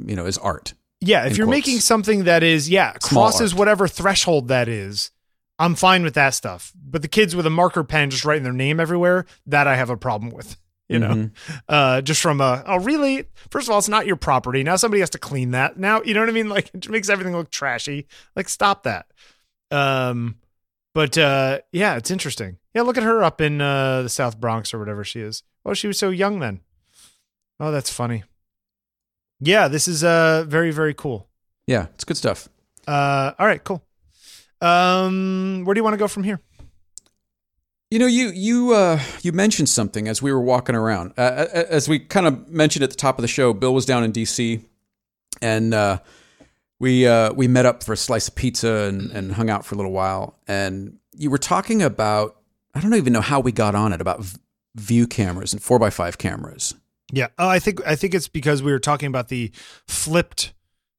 you know is art. Yeah, if you're quotes. making something that is, yeah, crosses whatever threshold that is, I'm fine with that stuff. But the kids with a marker pen just writing their name everywhere, that I have a problem with. You know, Mhm. uh, just from a, oh, really? First of all, it's not your property. Now somebody has to clean that. Now, you know what I mean? Like, it makes everything look trashy. Like, stop that. Um, but uh, yeah, it's interesting. Yeah, look at her up in uh, the South Bronx or whatever she is. Oh, she was so young then. Oh, that's funny. Yeah, this is uh very very cool. Yeah, it's good stuff. Uh, all right, cool. Um, where do you want to go from here? You know, you you uh, you mentioned something as we were walking around. Uh, as we kind of mentioned at the top of the show, Bill was down in D.C. and uh, we uh, we met up for a slice of pizza and, and hung out for a little while. And you were talking about I don't even know how we got on it about v- view cameras and four x five cameras. Yeah, oh, I think I think it's because we were talking about the flipped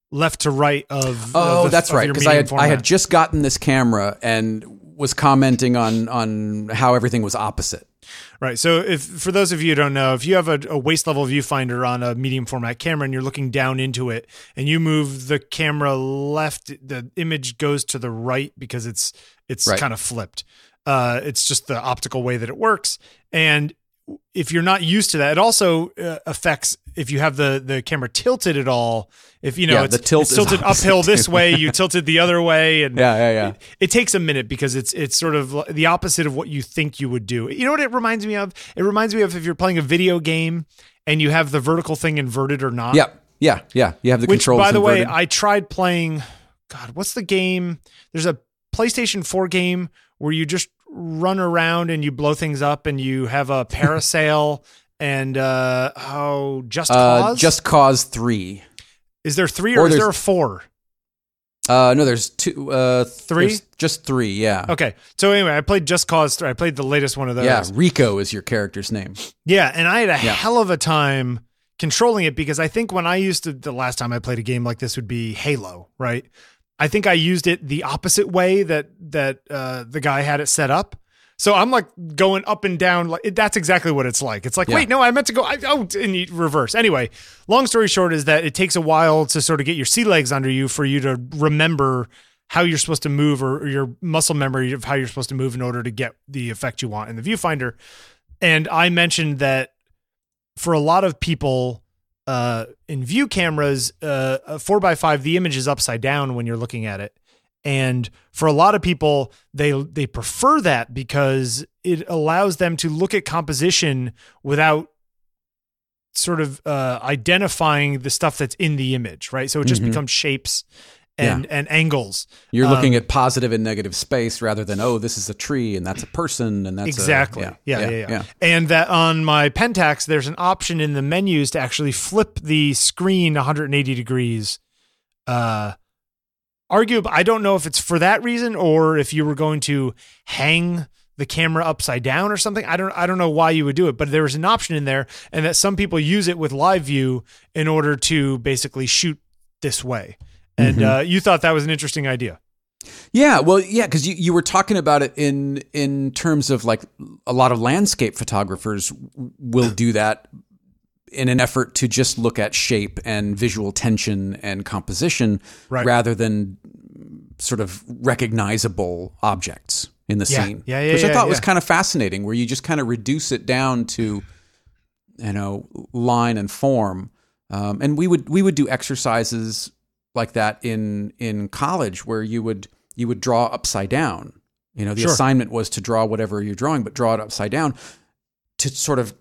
left to right of. Oh, of the- that's of right. Because I had I had just gotten this camera and was commenting on on how everything was opposite. Right. So, if for those of you who don't know, if you have a, a waist level viewfinder on a medium format camera and you're looking down into it, and you move the camera left, the image goes to the right because it's it's Right. kind of flipped. Uh, it's just the optical way that it works, and if you're not used to that, it also uh, affects if you have the the camera tilted at all. If you know Yeah, it's, the tilt it's tilted uphill this way, you tilted the other way, and Yeah, yeah, yeah. it, it takes a minute because it's it's sort of the opposite of what you think you would do. You know what it reminds me of? It reminds me of if you're playing a video game and you have the vertical thing inverted or not. Yeah, yeah, yeah. You have the Which, controls. by the way. I tried playing. God, what's the game? There's a PlayStation 4 game where you just run around and you blow things up and you have a parasail and uh oh, Just uh, Cause. Just Cause Three. is there three or or, is there a four? Uh, no, there's two. Uh, Three? Just three. Yeah. Okay, so anyway, I played Just Cause 3. I played the latest one of those. Yeah, Rico is your character's name. Yeah, and I had a Yeah. hell of a time controlling it because I think when I used to the last time I played a game like this would be Halo, right? I think I used it the opposite way that that uh, the guy had it set up. So I'm like going up and down. Like that's exactly what it's like. It's like, Yeah. wait, no, I meant to go. I, oh, in reverse. Anyway, long story short is that it takes a while to sort of get your sea legs under you for you to remember how you're supposed to move or, or your muscle memory of how you're supposed to move in order to get the effect you want in the viewfinder. And I mentioned that for a lot of people uh, in view cameras, uh, a four by five, the image is upside down when you're looking at it. And for a lot of people, they they prefer that because it allows them to look at composition without sort of uh, identifying the stuff that's in the image, right? So it just Mhm. becomes shapes and and angles. You're Um, looking at positive and negative space rather than oh, this is a tree and that's a person and that's a- exactly yeah yeah, yeah, yeah. and that on my pentax there's an option in the menus to actually flip the screen 180 degrees uh arguably i don't know if it's for that reason or if you were going to hang the camera upside down or something. I don't i don't know why you would do it but there's an option in there and that some people use it with live view in order to basically shoot this way. And Mhm. uh, you thought that was an interesting idea. Yeah, well, yeah, because you, you were talking about it in in terms of like a lot of landscape photographers will do that in an effort to just look at shape and visual tension and composition Right. rather than sort of recognizable objects in the Yeah. scene. Yeah, yeah, which I thought was kind of fascinating, where you just kind of reduce it down to you know line and form. Um, and we would we would do exercises like that in in college where you would you would draw upside down. You know, the Sure. assignment was to draw whatever you're drawing, but draw it upside down to sort of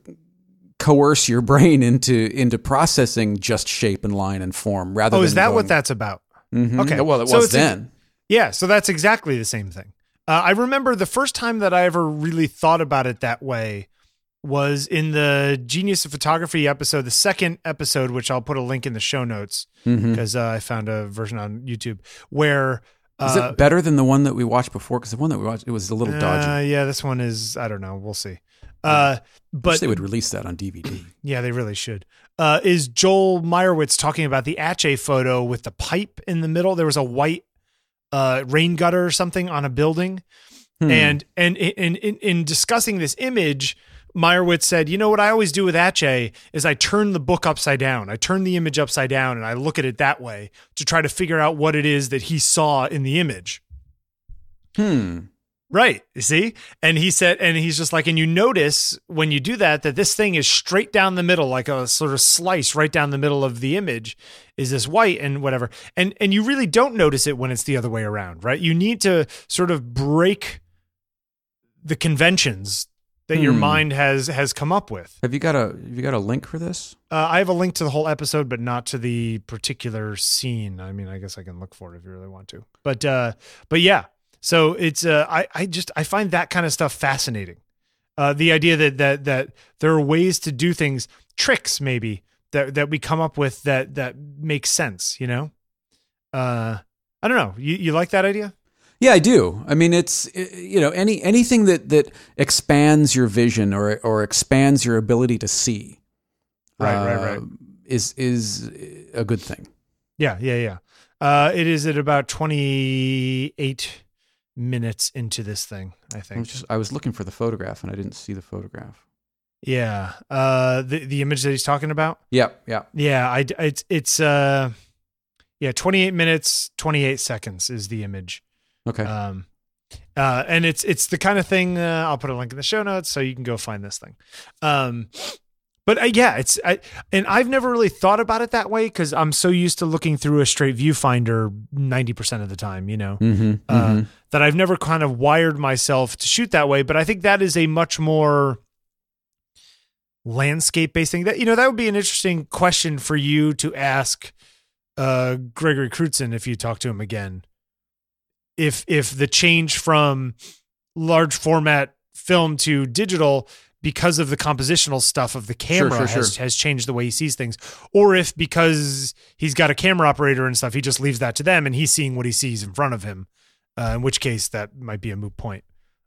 coerce your brain into into processing just shape and line and form rather than. oh is that what that's about Mhm. Okay. Well, it So was then. Yeah, so that's exactly the same thing. Uh, I remember the first time that I ever really thought about it that way was in the Genius of Photography episode, the second episode, which I'll put a link in the show notes because uh, I found a version on YouTube where. Is uh, it better than the one that we watched before? Because the one that we watched, it was a little dodgy. Uh, yeah, this one is. I don't know. We'll see. Uh, but they would release that on DVD. yeah, they really should. Uh, is Joel Meyerowitz talking about the Atget photo with the pipe in the middle? There was a white uh, rain gutter or something on a building, Hmm. and and in, in in discussing this image, Meyerowitz said, "You know what I always do with Atget is I turn the book upside down. I turn the image upside down, and I look at it that way to try to figure out what it is that he saw in the image." Hmm. Right. You see? And he said, and he's just like, and you notice when you do that, that this thing is straight down the middle, like a sort of slice right down the middle of the image is this white and whatever. And, and you really don't notice it when it's the other way around, right? You need to sort of break the conventions that your Hmm. mind has, has come up with. Have you got a Have you got a link for this? Uh, I have a link to the whole episode, but not to the particular scene. I mean, I guess I can look for it if you really want to. But uh, but yeah. So it's uh, I I just I find that kind of stuff fascinating. Uh, the idea that that that there are ways to do things, tricks maybe that that we come up with that that make sense. You know. Uh, I don't know. You you like that idea? Yeah, I do. I mean, it's you know any anything that that expands your vision or or expands your ability to see. Right, right, right. uh, Is is a good thing. Yeah, yeah, yeah. Uh, it is at about twenty eight minutes into this thing. I think. I was just I was looking for the photograph and I didn't see the photograph. Yeah. Uh the the image that he's talking about? Yeah, yeah. Yeah, I it's it's uh yeah, 28 minutes, 28 seconds is the image. Okay. Um uh and it's it's the kind of thing uh, I'll put a link in the show notes so you can go find this thing. Um but uh, yeah, it's I and I've never really thought about it that way cuz I'm so used to looking through a straight viewfinder 90% of the time, you know. mm-hmm, Uh, that I've never kind of wired myself to shoot that way. But I think that is a much more landscape based thing. That you know, that would be an interesting question for you to ask uh, Gregory Crewdson if you talk to him again. If if the change from large format film to digital because of the compositional stuff of the camera sure, has, sure. has changed the way he sees things or if because he's got a camera operator and stuff he just leaves that to them and he's seeing what he sees in front of him uh, in which case that might be a moot point.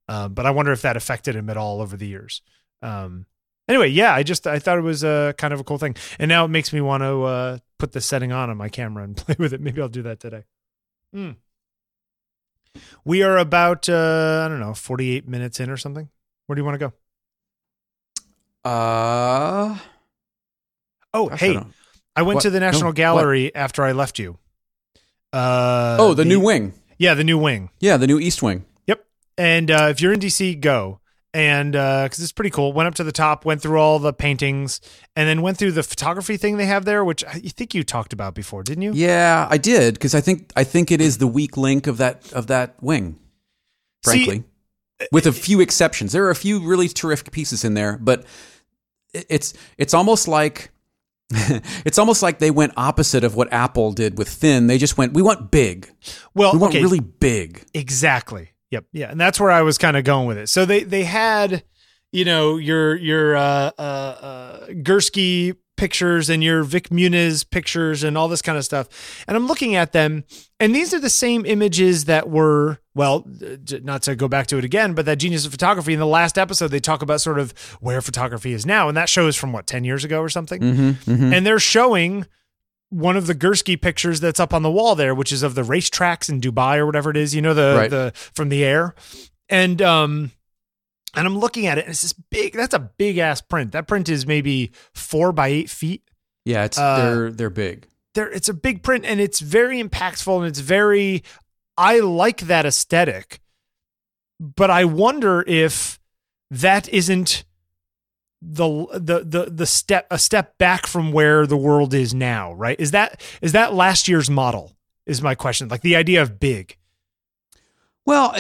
Uh, but I wonder if that affected him at all over the years. Um, anyway, yeah, I just I thought it was uh, kind of a cool thing, and now it makes me want to uh, put the setting on on my camera and play with it. Maybe I'll do that today. Hmm. We are about uh, I don't know forty eight minutes in or something. Where do you want to go? Uh, Oh, gosh, hey, don't- I went What? to the National No, what? Gallery after I left you. Uh, oh, the, new wing. yeah, the new wing. Yeah, the new East Wing. Yep. And uh, if you're in DC, go. And because it's pretty cool. Went up to the top, went through all the paintings, and then went through the photography thing they have there, which I think you talked about before, didn't you? Yeah, I did because I think I think it is the weak link of that of that wing. See, Frankly, with a few exceptions, there are a few really terrific pieces in there, but it's it's almost like it's almost like they went opposite of what Apple did with thin. They just went, we want big, Well, we want okay, really big. Exactly. Yep. Yeah, and that's where I was kind of going with it. So they they had, you know, your your uh, uh, uh, Gursky pictures and your Vik Muniz pictures and all this kind of stuff, and I'm looking at them, and these are the same images that were well, not to go back to it again, but that genius of photography. In the last episode, they talk about sort of where photography is now, and that show is from what ten years ago or something, Mm-hmm, mm-hmm. and they're showing one of the Gursky pictures that's up on the wall there, which is of the racetracks in Dubai or whatever it is, you know, the Right. the from the air. And um and I'm looking at it and it's this big that's a big ass print. That print is maybe four by eight feet. Yeah, it's Uh, they're they're big. There it's a big print and it's very impactful and it's very I like that aesthetic. But I wonder if that isn't the the the the step a step back from where the world is now, right? Is that is that last year's model? Is my question. Like the idea of big. Well,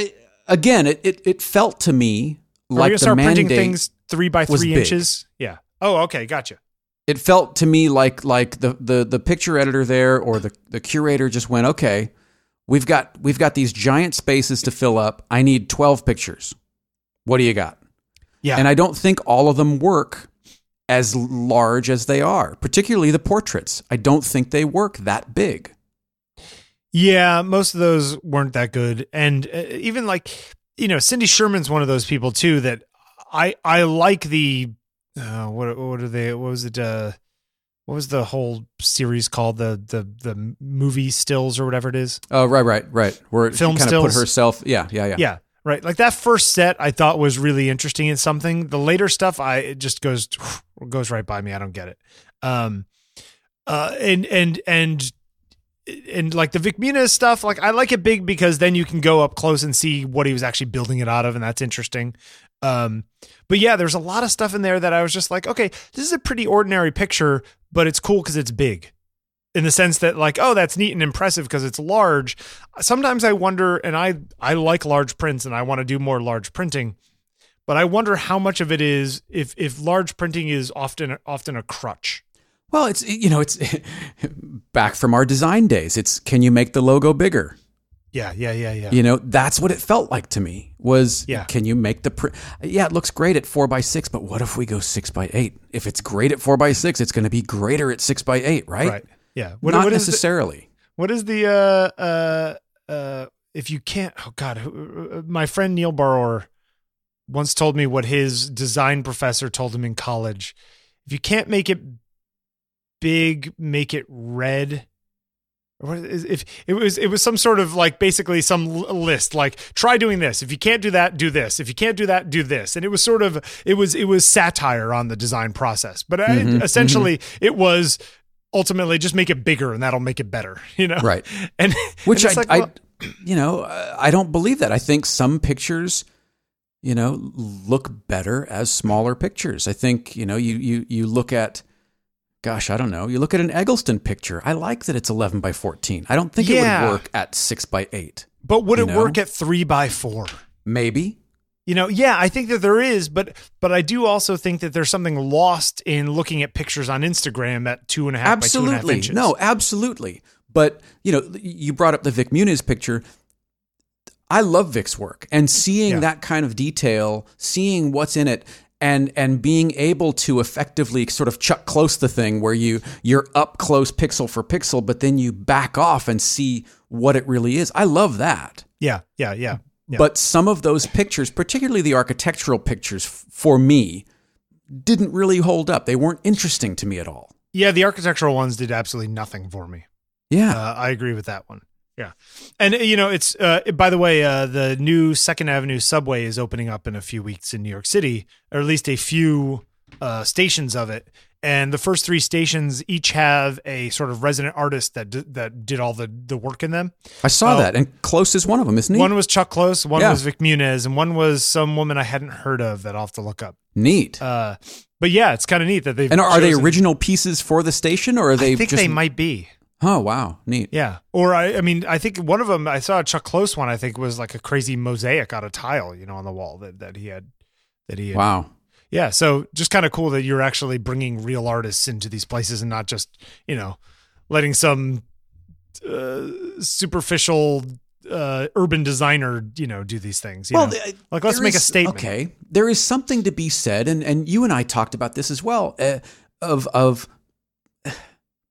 again, it, it it felt to me Are we like gonna the start printing things three by three big. inches? Yeah. Oh, okay, gotcha. it felt to me like like the the the picture editor there or the the curator just went okay we've got we've got these giant spaces to fill up i need 12 pictures what do you got Yeah. And I don't think all of them work as large as they are, particularly the portraits. I don't think they work that big. Yeah, most of those weren't that good, and uh, even like you know, Cindy Sherman's one of those people too that I I like the uh, what what are they? What was it? Uh, what was the whole series called? The the the movie stills or whatever it is. Oh, right, right, right. Where Film she kind of put herself. Yeah, yeah, yeah. Yeah, right. Like that first set, I thought was really interesting and something. The later stuff, I it just goes goes right by me. I don't get it. Um, uh, and and and and like the Vik Muniz stuff, like I like it big because then you can go up close and see what he was actually building it out of, and that's interesting. Um, but yeah, there's a lot of stuff in there that I was just like, okay, this is a pretty ordinary picture, but it's cool because it's big. In the sense that, like, oh, that's neat and impressive because it's large. Sometimes I wonder, and I I like large prints and I want to do more large printing, but I wonder how much of it is if if large printing is often often a crutch. Well, it's you know, it's back from our design days. It's can you make the logo bigger? Yeah, yeah, yeah, yeah. You know, that's what it felt like to me. Was Yeah. can you make the print? Yeah, it looks great at four by six, but what if we go six by eight? If it's great at four by six, it's going to be greater at six by eight, right? Right. Yeah. Not what is the- necessarily. What is the uh uh uh if you can't oh god my friend Neil Barrower once told me what his design professor told him in college if you can't make it big make it red. What is- if it was it was some sort of like basically some list like try doing this. If you can't do that do this. If you can't do that do this. And it was sort of it was it was satire on the design process. But I, Mhm, essentially it was ultimately just make it bigger and that'll make it better you know? Right. and Which and I, like, I you know, I I don't believe that. I think some pictures, you know, look better as smaller pictures. I think, you know, you you you look at gosh, I don't know. You look at an Eggleston picture. I like that it's 11 by 14. I don't think it would work at 6 by 8. but would it know? work at three by four Maybe. you know yeah i think that there is but but i do also think that there's something lost in looking at pictures on instagram at two and a half by two and a half Absolutely. inches No, absolutely. But, you know, you brought up the Vik Muniz picture. I love Vik's work and seeing Yeah. that kind of detail, seeing what's in it and and being able to effectively sort of chuck close the thing where you you're up close pixel for pixel but then you back off and see what it really is. I love that. yeah yeah yeah yeah But some of those pictures, particularly the architectural pictures f- for me, didn't really hold up. They weren't interesting to me at all. yeah the architectural ones did absolutely nothing for me Yeah. Uh, I agree with that one. Yeah, and you know, it's uh, by the way, uh, the new Second Avenue subway is opening up in a few weeks in New York City, or at least a few uh, stations of it. And the first three stations each have a sort of resident artist that d- that did all the the work in them. I saw that, and Close is one of them, isn't he? One was Chuck Close, one Yeah. was Vik Muniz, and one was some woman I hadn't heard of that I'll have to look up. Neat. Uh, but yeah, it's kind of neat that they've and are, are they original pieces for the station, or are they I think just? they might be. Oh wow, neat. Yeah. Or I, I mean, I think one of them, I saw a Chuck Close one, I think was like a crazy mosaic out of tile, you know, on the wall that, that he had, that he had. Wow. Yeah. So just kind of cool that you're actually bringing real artists into these places and not just, you know, letting some uh, superficial uh, urban designer, you know, do these things. You know? th- like let's make a statement. Okay, there is something to be said, and and you and I talked about this as well. Uh, of of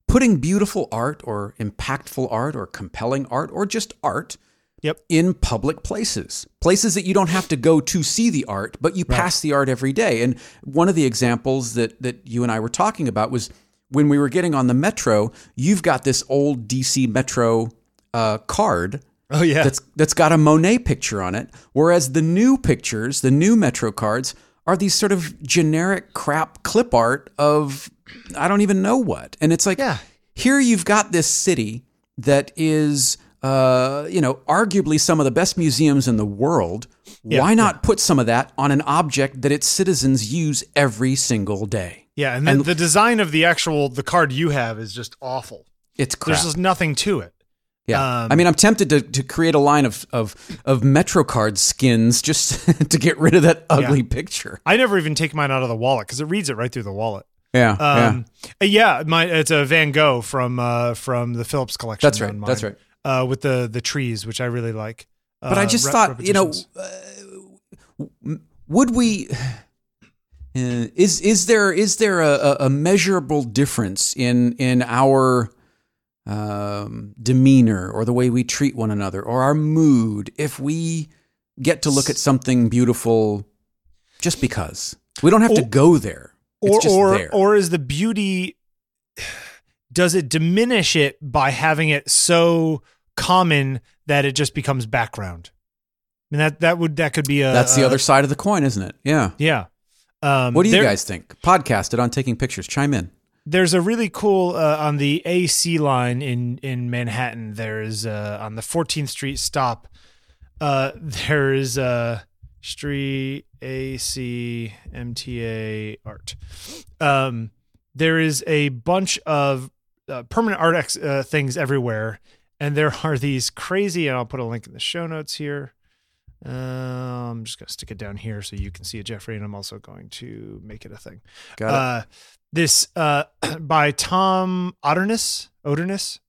putting beautiful art or impactful art or compelling art or just art Yep. in public places places that you don't have to go to see the art but you pass the art every day and one of the examples that that you and I were talking about was when we were getting on the metro you've got this old DC metro uh, card Oh yeah. that's that's got a Monet picture on it, whereas the new pictures, the new Metro cards, are these sort of generic crap clip art of I don't even know what. And it's like Yeah. here you've got this city that is uh, you know, arguably some of the best museums in the world. Yeah, Why not put some of that on an object that its citizens use every single day? yeah. And, then the design of the actual, the card you have is just awful. It's crap. There's just nothing to it. Yeah, Um, I mean, I'm tempted to, to create a line of of of MetroCard skins just to get rid of that ugly picture. I never even take mine out of the wallet because it reads it right through the wallet. Yeah, Um, yeah, my it's a Van Gogh from uh, from the Phillips collection. That's right, on that's right. Uh, with the the trees, which I really like. But I Uh, just rep- thought, you know, uh, would we Uh, is is there is there a, a- a measurable difference in in our um, demeanor or the way we treat one another or our mood if we get to look at something beautiful just because we don't have to go there? Or or there. or is the beauty does it diminish it by having it so common that it just becomes background? I mean that that would that could be a That's the a- other side of the coin, isn't it? Yeah. yeah. Um, What do you there- guys think? Podcast it on taking pictures. Chime in. There's a really cool uh, on the AC line in in Manhattan. There's uh, on the 14th Street stop. Uh, there is a street A C M T A art. Um, there is a bunch of uh, permanent art ex- uh, things everywhere, and there are these crazy. And I'll put a link in the show notes here. Uh, I'm just gonna stick it down here so you can see it, Jeffrey, and I'm also going to make it a thing Got it. uh, this uh, by Tom Otterness. Otterness.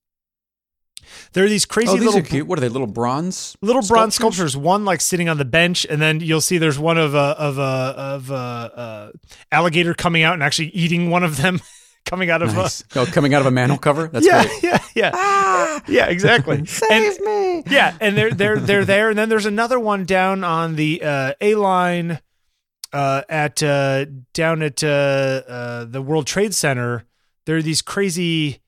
There are these crazy oh, these little cute. What are they? Little bronze? little bronze sculptures? sculptures. One like sitting on the bench, and then you'll see there's one of a of a of a, uh alligator coming out and actually eating one of them, coming out of Nice. Oh, coming out of a manhole cover. a That's yeah great. yeah yeah Ah, yeah exactly. save and, me. yeah, and they're they're they're there, and then there's another one down on the uh, A line, uh, at uh, down at uh, uh, the World Trade Center. There are these crazy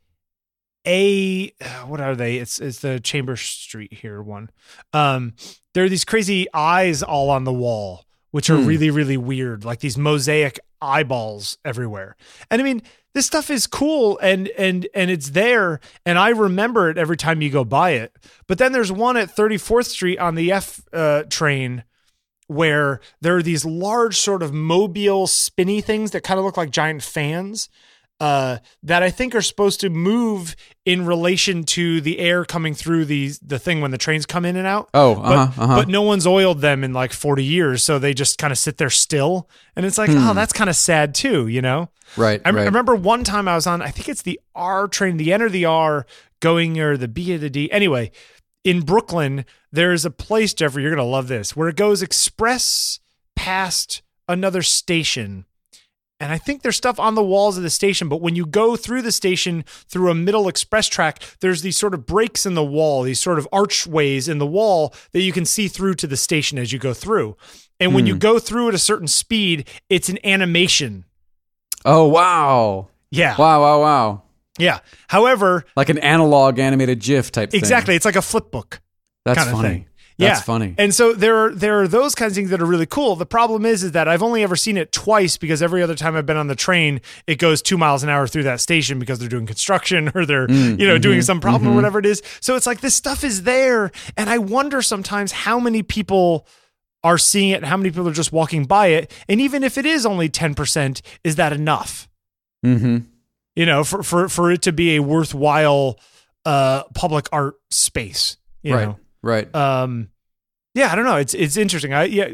A. What are they? It's it's the Chamber Street here one. Um, there are these crazy eyes all on the wall, which are Hmm. really really weird, like these mosaic eyeballs everywhere. And I mean, this stuff is cool and and and it's there and I remember it every time you go by it. But then there's one at 34th Street on the F uh, train where there are these large sort of mobile spinny things that kind of look like giant fans uh, that I think are supposed to move in relation to the air coming through the the thing when the trains come in and out. Oh, But, uh-huh, uh-huh. but no one's oiled them in like 40 years, so they just kind of sit there still. And it's like, oh, that's kind of sad too, you know? right, I, I remember one time I was on, I think it's the R train, the N or the R going or the B or the D. Anyway, in Brooklyn, there's a place, Jeffrey, you're going to love this, where it goes express past another station. And I think there's stuff on the walls of the station, but when you go through the station through a middle express track, there's these sort of breaks in the wall, these sort of archways in the wall that you can see through to the station as you go through. And when you hmm. go through at a certain speed, it's an animation. oh, wow. Yeah. Wow, wow, wow. Yeah. However, Like an analog animated GIF type thing. exactly, it's like a flip book. That's funny. thing. That's yeah. funny. And so there are there are those kinds of things that are really cool. The problem is is that I've only ever seen it twice because every other time I've been on the train, it goes two miles an hour through that station because they're doing construction or they're Mm, you know doing mm-hmm, some problem or whatever it is. So it's like this stuff is there, and I wonder sometimes how many people are seeing it how many people are just walking by it. And even if it is only ten percent, is that enough? Mm-hmm. you know, for for for it to be a worthwhile uh public art space. You Right, right. um, yeah, I don't know. It's it's interesting. I yeah,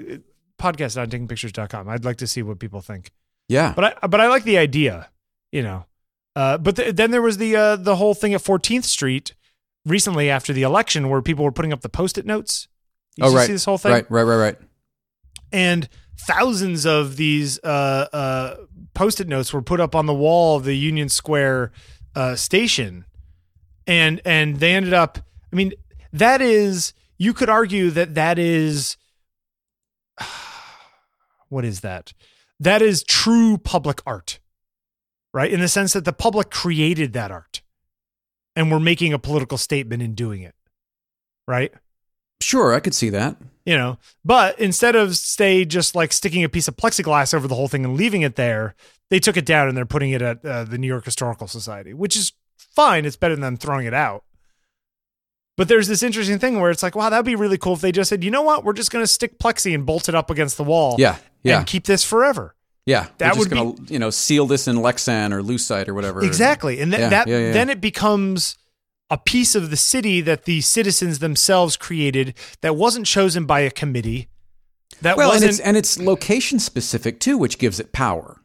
podcast on takingpictures.com. I'd like to see what people think, yeah. but I but I like the idea. You know, uh, but th- then there was the uh the whole thing at 14th Street recently after the election where people were putting up the post-it notes. Did oh, you right. see this whole thing? Right, right, right, right. and thousands of these uh, uh, post-it notes were put up on the wall of the Union Square uh, station, and and they ended up. I mean, that is you could argue that that is what is that? That is true public art, right? In the sense that the public created that art, and we're making a political statement in doing it, right? Sure, I could see that. you know but instead of say just like sticking a piece of plexiglass over the whole thing and leaving it there they took it down and they're putting it at uh, the new york historical society which is fine it's better than throwing it out but there's this interesting thing where it's like wow that'd be really cool if they just said you know what we're just going to stick plexi and bolt it up against the wall Yeah, yeah, and keep this forever yeah. that We're just would be- gonna, you know, seal this in Lexan or Lucite or whatever. exactly and th- Yeah, that yeah, yeah. then it becomes a piece of the city that the citizens themselves created that wasn't chosen by a committee that Well, and it's and it's location specific too, which gives it power.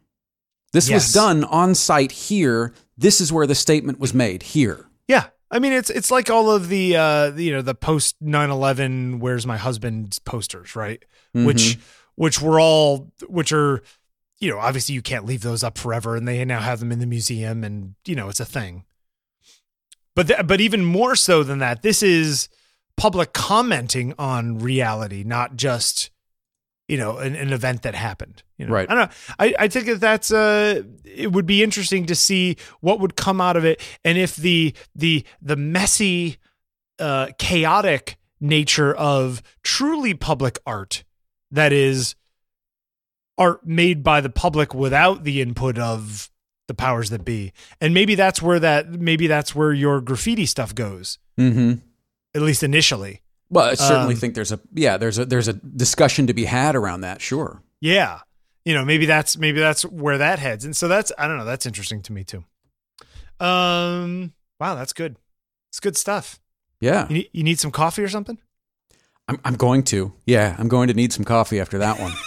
This Yes. was done on site here. This is where the statement was made here. Yeah. I mean it's it's like all of the uh you know the post 9/11 where's my husband's posters, right? Mm-hmm. Which which were all which are you know, obviously you can't leave those up forever, and they now have them in the museum, and you know, it's a thing. But th- but even more so than that, this is public commenting on reality, not just you know an, an event that happened. You know? Right. I don't know. I, I think that that's uh it would be interesting to see what would come out of it, and if the the the messy, uh, chaotic nature of truly public art that is art made by the public without the input of the powers that be. And maybe that's where that maybe that's where your graffiti stuff goes, Mm-hmm. at least initially. Well, I certainly Um, think there's a yeah there's a there's a discussion to be had around that. Sure. Yeah. You know, maybe that's maybe that's where that heads. And so that's I don't know, that's interesting to me too. Um wow, that's good. It's good stuff. Yeah. You need, you need some coffee or something? I'm I'm going to. Yeah, I'm going to need some coffee after that one.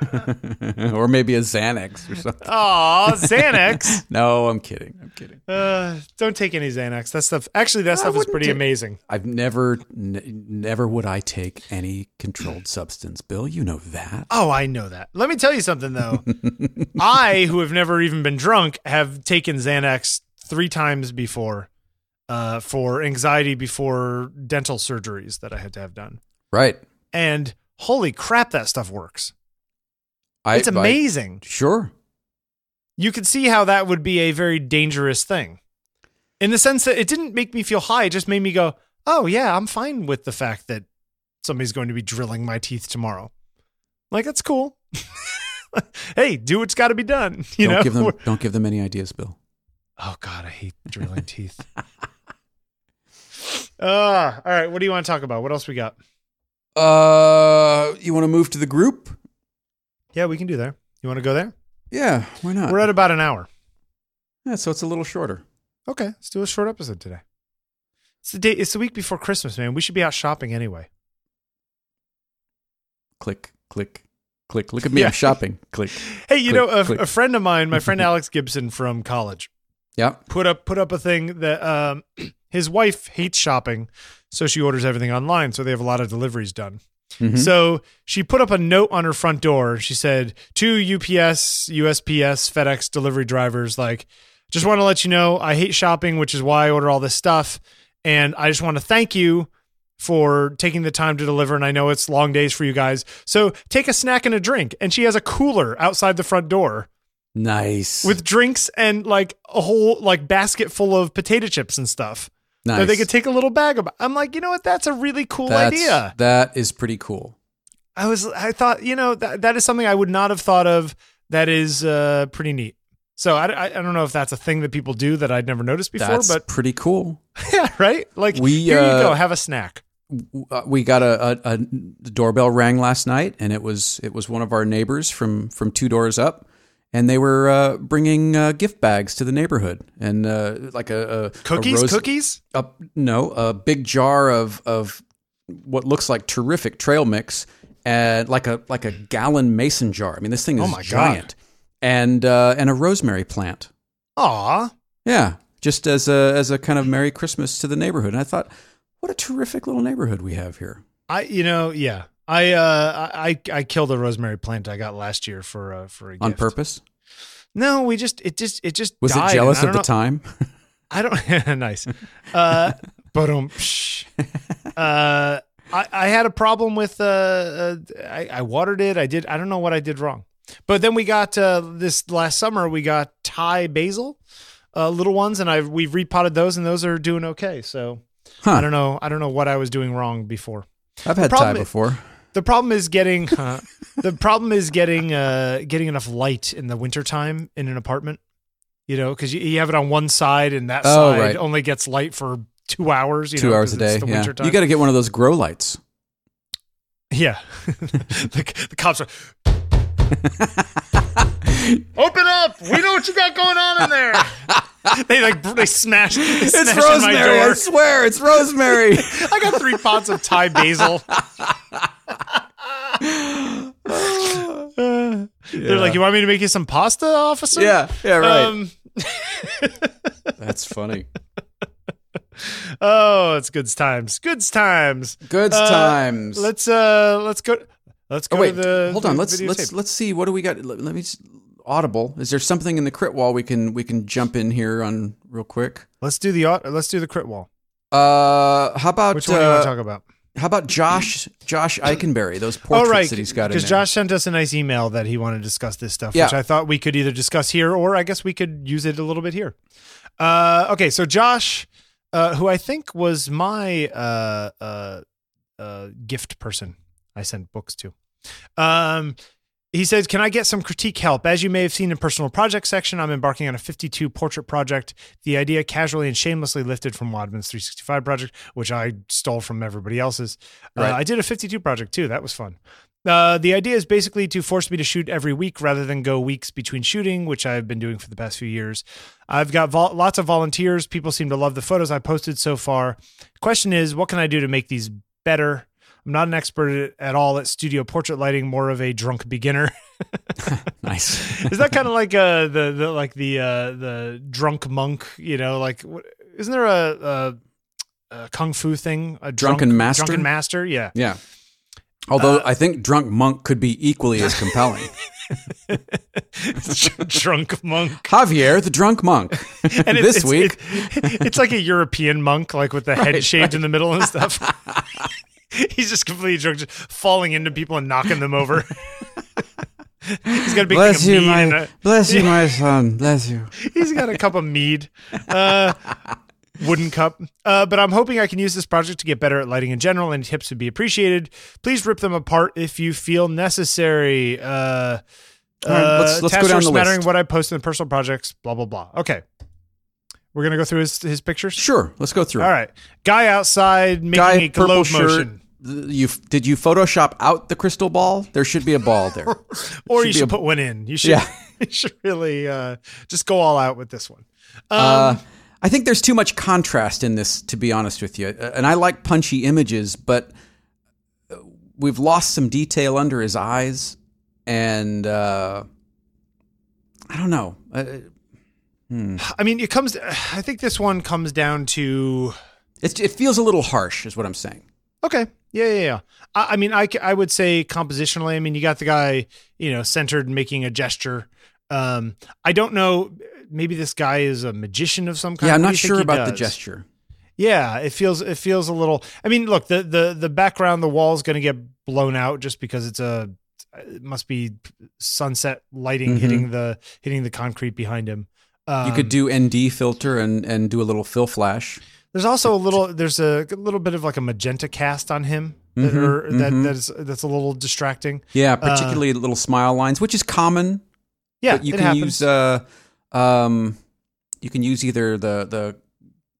or maybe a Xanax or something. Oh, Xanax. No, I'm kidding. I'm kidding. uh, don't take any Xanax. That stuff actually that stuff is pretty take- amazing. I've never, n- never would I take any controlled substance, Bill. You know that. Oh, I know that. Let me tell you something though. I, who have never even been drunk, have taken Xanax three times before uh, for anxiety before dental surgeries that I had to have done. Right. And holy crap, that stuff works. I, It's amazing. I, sure. you could see how that would be a very dangerous thing in the sense that it didn't make me feel high. It just made me go, oh, yeah, I'm fine with the fact that somebody's going to be drilling my teeth tomorrow. Like, that's cool. hey, do what's got to be done. You don't know? give them. Don't give them any ideas, Bill. Oh, God, I hate drilling teeth. Uh, all right. What do you want to talk about? What else we got? Uh, you want to move to the group? Yeah, we can do there. You want to go there? Yeah, why not? We're at about an hour. yeah, so it's a little shorter. Okay, let's do a short episode today. It's the day. It's the week before Christmas, man. We should be out shopping anyway. Click, click, click. Look at me. Yeah. I'm shopping. Click. Hey, you Click, know, a, a friend of mine, my friend Alex Gibson from college, Yeah. put up put up a thing that um, his wife hates shopping, so she orders everything online. So they have a lot of deliveries done. Mhm. So she put up a note on her front door. She said, "To UPS, USPS, FedEx delivery drivers, like, just want to let you know I hate shopping, which is why I order all this stuff, and I just want to thank you." For taking the time to deliver, and I know it's long days for you guys. So take a snack and a drink. And she has a cooler outside the front door Nice. with drinks and like a whole like basket full of potato chips and stuff nice. they could take a little bag of. I'm like, you know what? That's a really cool That's- idea. That is pretty cool. I was, I thought, you know, that that is something I would not have thought of. That is uh, pretty neat. So I, I, I don't know if that's a thing that people do that I'd never noticed before, That's but pretty cool. yeah, right. Like We, here uh, you go, have a snack. uh, we got a, a, a the doorbell rang last night, and it was it was one of our neighbors from from two doors up, and they were uh, bringing uh, gift bags to the neighborhood, and uh, like a, a Cookies, a rose- cookies. a- no, a big jar of of what looks like terrific trail mix, and like a like a gallon mason jar. I mean, this thing is Oh my God. giant, and uh, and a rosemary plant. Aw, Yeah, just as a as a kind of Merry Christmas to the neighborhood. And I thought, what a terrific little neighborhood we have here. I, you know, yeah. I, uh, I, I killed a rosemary plant I got last year for, uh, for a On gift. purpose? No, we just, it just, it just Was died, it jealous of the know- time? I don't. nice. Uh, but um, uh, I I had a problem with uh, uh I, I watered it. I did. I don't know what I did wrong. But then we got uh this last summer. We got Thai basil, uh, little ones, and I we've repotted those, and those are doing okay. So Huh. I don't know. I don't know what I was doing wrong before. I've had Thai before. The problem is getting uh, the problem is getting uh getting enough light in the wintertime in an apartment. You know, because you, you have it on one side, and that Oh, side right. only gets light for two hours. You Two know, hours a 'cause it's day. Yeah. You got to get one of those grow lights. yeah. the, the cops are. Open up! We know what you got going on in there. they like they smash. They smash in my door. It's rosemary. I swear, it's rosemary. I got three pots of Thai basil. Uh, They're like, "You want me to make you some pasta, officer?" yeah, yeah, right. Um, That's funny. oh, it's good times. Good times. Good Uh, times. Let's uh let's go Let's go Oh wait, to the hold on. the Let's let's videotape. let's see. What do we got? Let, let me. s- Audible. Is there something in the crit wall we can we can jump in here on real quick? let's do the au- let's do the crit wall. Uh, how about Which one do you want uh, to talk about? How about Josh Josh Eikenberry? Those portraits oh right, that he's got because. Josh sent us a nice email that he wanted to discuss this stuff, Yeah. which I thought we could either discuss here or I guess we could use it a little bit here. Uh, okay, so Josh, uh, who I think was my uh, uh, uh, gift person, I sent books to. Um, he says, "Can I get some critique help? As you may have seen in personal project section, I'm embarking on a 52 portrait project. The idea casually and shamelessly lifted from Wadman's 365 project, which I stole from everybody else's. Right. Uh, I did a 52 project too. That was fun. Uh, the idea is basically to force me to shoot every week rather than go weeks between shooting, which I've been doing for the past few years. I've got vol- lots of volunteers. People seem to love the photos I posted so far. Question is, what can I do to make these better? I'm not an expert at all at studio portrait lighting, more of a drunk beginner. nice. is that kind of like uh the the like the uh the drunk monk? You know, like what, isn't there a, a, a kung fu thing? A Drunken master? Drunken master, yeah. Yeah. Although Uh, I think drunk monk could be equally as compelling. drunk monk. Javier, the drunk monk. And this it's, week, it- it's like a European monk, like with the head Right, shaved in the middle and stuff. He's just completely drunk, just falling into people and knocking them over. He's got a big bless you, my a, bless you, my son. Bless you. he's got a cup of mead, uh, wooden cup. Uh, but I'm hoping I can use this project to get better at lighting in general, and tips would be appreciated. Please rip them apart if you feel necessary. Uh, All right, let's- uh, let's go down the smattering list. what I post in personal projects. Blah blah blah. Okay, we're gonna go through his his pictures. Sure, let's go through. All right, guy outside making Guy, a globe motion, You did you Photoshop out the crystal ball? There should be a ball there. or should you should a- put one in. You should. Yeah. you should really uh, just go all out with this one. Um, Uh, I think there's too much contrast in this, to be honest with you. Uh, And I like punchy images, but uh, we've lost some detail under his eyes, and uh, I don't know. Uh, I mean, it comes. I think this one comes down to it, it feels a little harsh, is what I'm saying. Okay. Yeah, yeah, yeah. I, I mean, I, I would say compositionally. I mean, you got the guy, you know, centered making a gesture. Um, I don't know. Maybe this guy is a magician of some kind. Yeah, I'm not sure about the gesture. Yeah, it feels it feels a little. I mean, look the the the background, the wall is going to get blown out just because it's a. It must be sunset lighting Mhm. hitting the hitting the concrete behind him. Um, You could do ND filter and and do a little fill flash. There's also a little. There's a little bit of like a magenta cast on him that Mhm, are, that mhm. that's that's a little distracting. Yeah, particularly little smile lines, which is common. Uh, Yeah, but you can happens. use uh, um, you can use either the the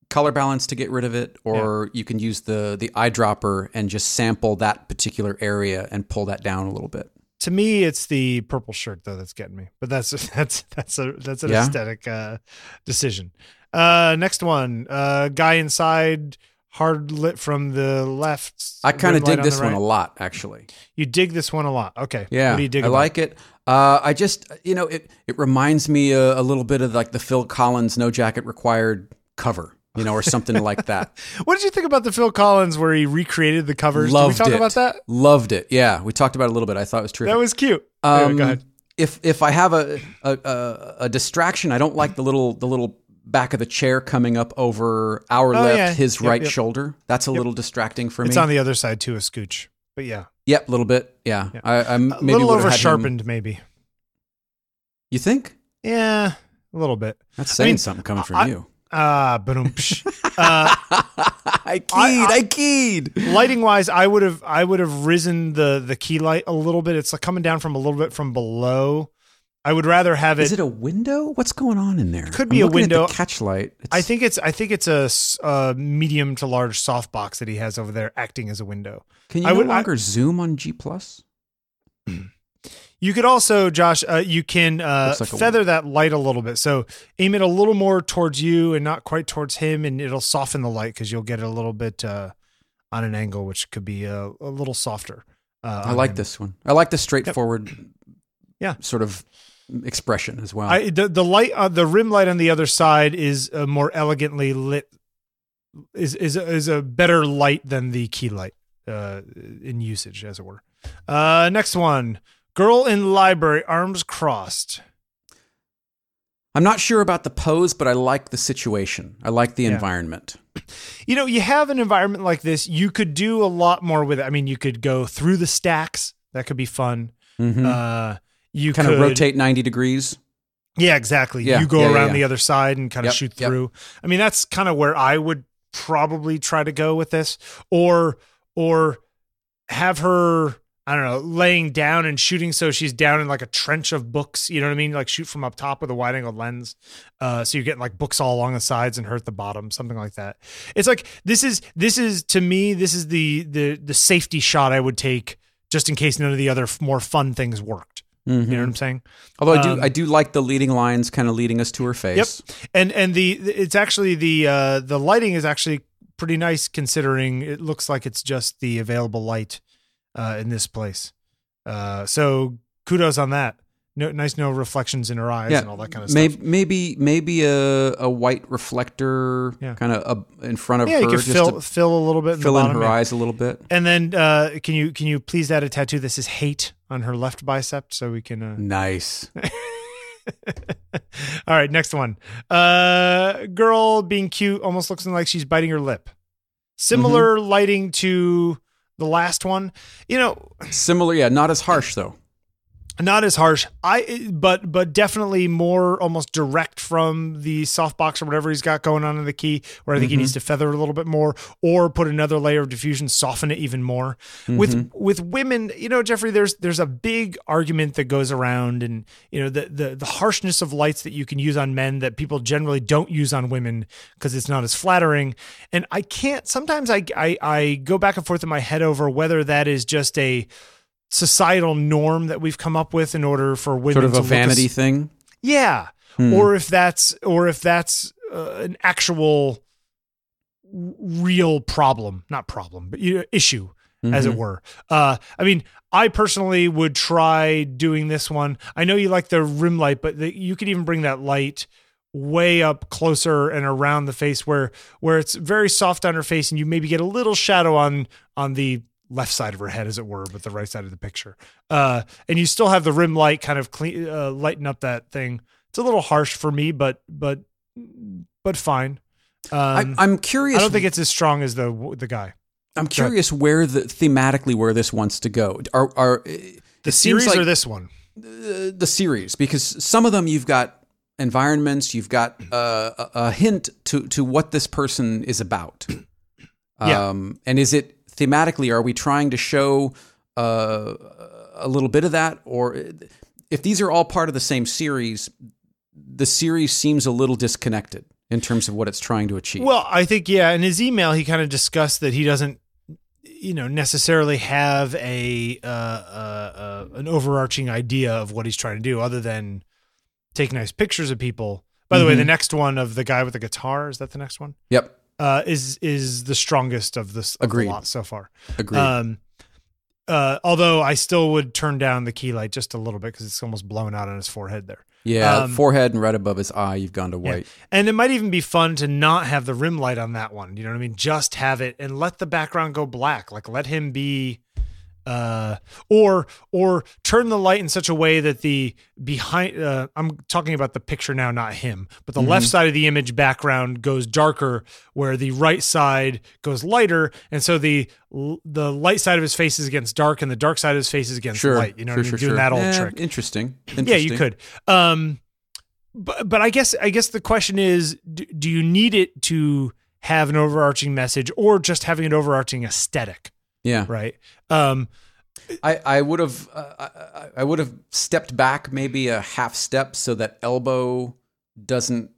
color balance to get rid of it, or you can use the the eyedropper and just sample that particular area and pull that down a little bit. to me, it's the purple shirt though that's getting me. But that's that's that's a that's an Yeah? aesthetic uh, decision. Uh, next one, uh, guy inside, hard lit from the left. I kind of dig on this the one a lot, actually. You dig this one a lot. Okay. Yeah, What do you dig? I about like it. Uh, I just, you know, it it reminds me a, a little bit of like the Phil Collins "No Jacket Required" cover, you know, or something like that. What did you think about the Phil Collins where he recreated the covers? Loved did we talk it. about that? Loved it. Yeah, we talked about it a little bit. I thought it was true. That was cute. Anyway, Um, go ahead. If if I have a, a a a distraction, I don't like the little the little back of the chair coming up over our Oh, left, yeah. his Yep, right yep. shoulder. That's a little distracting for me. It's on the other side too, a scooch. But yeah, yep, a little bit. Yeah, Yeah. I, I'm a little over had him- sharpened, maybe. You think Yeah, a little bit. that's saying mean, something coming from I- you? Ah, boom. uh, I keyed. I- I, keyed. lighting wise, I would have I would have risen the the key light a little bit. It's like coming down from a little bit from below. I would rather have it. Is it a window? What's going on in there? Could be I'm a at window. the catch light. It's, I think it's I think it's a, a medium to large softbox that he has over there acting as a window. Can you I no would- I- longer zoom on G plus? You could also, Josh, uh, you can uh, like feather that light a little bit. So aim it a little more towards you and not quite towards him, and it'll soften the light because you'll get it a little bit uh, on an angle, which could be a, a little softer. Uh, I like him. this one. I like the straightforward, Yeah. sort of expression as well. I the, the light uh, the rim light on the other side is a more elegantly lit is is a, is a better light than the key light uh, in usage as it were. Uh, next one. Girl in library, arms crossed. I'm not sure about the pose, but I like the situation. I like the Yeah. environment. You know, you have an environment like this, you could do a lot more with it. I mean, you could go through the stacks. That could be fun. Mhm. Uh, you kind could of rotate 90 degrees. Yeah, exactly. Yeah, you go yeah, around yeah. the other side and kind of Yep, shoot yep. through. I mean, that's kind of where I would probably try to go with this, or or have her. I don't know, laying down and shooting so she's down in like a trench of books. You know what I mean? Like shoot from up top with a wide angle lens. Uh, so you're getting like books all along the sides and hurt the bottom, something like that. It's like this is this is to me this is the the the safety shot I would take just in case none of the other more fun things worked. Mhm. You know what I'm saying? Although I do, Um, I do like the leading lines kind of leading us to her face. Yep. And and the it's actually the uh the lighting is actually pretty nice considering it looks like it's just the available light uh in this place uh so kudos on that no nice no reflections in her eyes Yeah, and all that kind of stuff maybe maybe maybe a a white reflector Yeah. kind of in front of yeah her, you could fill fill a little bit in fill the in her yeah. eyes a little bit. and then uh can you can you please add a tattoo that says hate on her left bicep so we can uh Nice. all right next one uh girl being cute almost looks like she's biting her lip similar Mm-hmm. lighting to the last one you know Similar, yeah, not as harsh though. Not as harsh i but but definitely more almost direct from the softbox or whatever he's got going on in the key where i think he Mhm. needs to feather a little bit more or put another layer of diffusion soften it even more with Mhm. with women you know jeffrey there's there's a big argument that goes around and you know the the, the harshness of lights that you can use on men that people generally don't use on women because it's not as flattering and i can't sometimes I, I i go back and forth in my head over whether that is just a societal norm that we've come up with in order for women sort of a vanity as- thing. yeah Hmm. or if that's or if that's uh, an actual real problem not problem but you know, issue as it Mhm. were uh i mean i personally would try doing this one i know you like the rim light but the, you could even bring that light way up closer and around the face where where it's very soft on her face and you maybe get a little shadow on on the left side of her head as it were but the right side of the picture uh and you still have the rim light kind of clean uh, lighten up that thing it's a little harsh for me but but but fine um, I, I'm curious. I don't think it's as strong as the the guy. I'm curious where the thematically where this wants to go. Are are The series like or this one? the, the series because some of them you've got environments, you've got uh, a, a hint to to what this person is about. Yeah. Um, and is it thematically? Are we trying to show uh, a little bit of that, or if these are all part of the same series, the series seems a little disconnected in terms of what it's trying to achieve. Well, I think yeah. In his email, he kind of discussed that he doesn't, you know, necessarily have a uh, uh, uh, an overarching idea of what he's trying to do, other than take nice pictures of people. By the way, Mhm. the next one of the guy with the guitar is that the next one? yep, Uh, is is the strongest of this of the Agreed. lot so far. agreed. Um, uh, although I still would turn down the key light just a little bit because it's almost blown out on his forehead there. yeah, um, forehead and right above his eye, you've gone to Yeah. white. And it might even be fun to not have the rim light on that one. You know what I mean? Just have it and let the background go black. Like let him be uh or or turn the light in such a way that the behind uh I'm talking about the picture now not him but the left side of the image background goes darker where the right side goes lighter and so the the light side of his face is against dark and the dark side of his face is against Sure, light you know sure, what I mean? sure, doing that old trick Interesting. yeah, you could. Um, but but I guess I guess the question is, do, do you need it to have an overarching message, or just having an overarching aesthetic? Yeah. Right. Um, I, I would have uh, I, I would have stepped back maybe a half step so that elbow doesn't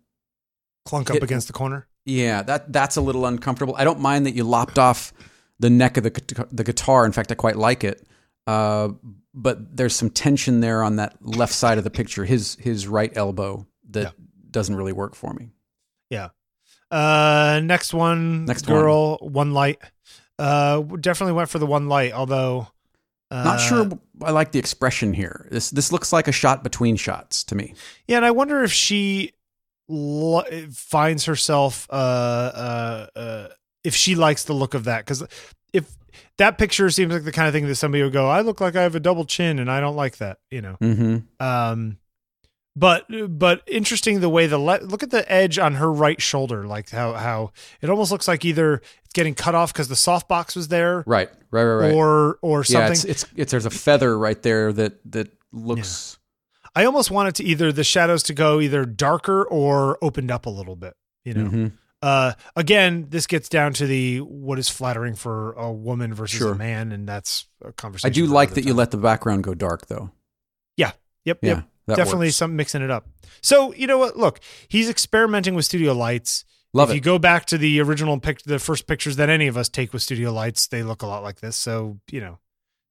clunk up against the corner. yeah that that's a little uncomfortable. I don't mind that you lopped off the neck of the the guitar. In fact, I quite like it. Uh, but there's some tension there on that left side of the picture. His his right elbow that Yeah. doesn't really work for me. Yeah. Uh, next one. Next girl, one. light. Uh, definitely went for the one light. Although, uh, Not sure I like the expression here. This this looks like a shot between shots to me. Yeah, and I wonder if she li- finds herself uh, uh, uh, if she likes the look of that because if that picture seems like the kind of thing that somebody would go, I look like I have a double chin and I don't like that, you know. Mm-hmm. Um, but but interesting the way the le- look at the edge on her right shoulder, like how how it almost looks like either it's getting cut off because the softbox was there, Right, right, right, right. or or something. yeah, it's, it's it's there's a feather right there that that looks. I almost wanted to either the shadows to go either darker or opened up a little bit. You know, Mhm. uh, again, this gets down to the what is flattering for a woman versus Sure. a man, and that's a conversation. I do like that you let the background go dark though. Yeah. Yep, Yeah, yep. That Definitely works. some mixing it up. So you know what? Look, he's experimenting with studio lights. Love if it. you go back to the original pic, the first pictures that any of us take with studio lights, they look a lot like this. So you know,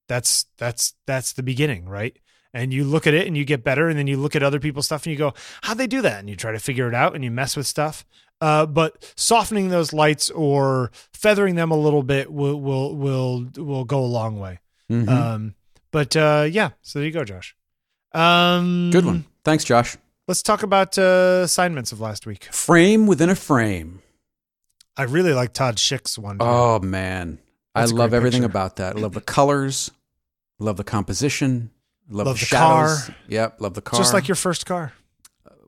that's that's that's the beginning, right? And you look at it and you get better, and then you look at other people's stuff and you go, "How'd they do that?" And you try to figure it out, and you mess with stuff. Uh, but softening those lights or feathering them a little bit will will will will go a long way. Mhm. Um, but uh, yeah, so there you go, Josh. Um, Good one. Thanks, Josh. Let's talk about uh, assignments of last week. Frame within a frame. I really like Todd Schick's one. Oh man, That's I love everything picture. about that. I love the colors. Love the composition. Love, Love the, the shadows. car. Yep, love the car. Just like your first car.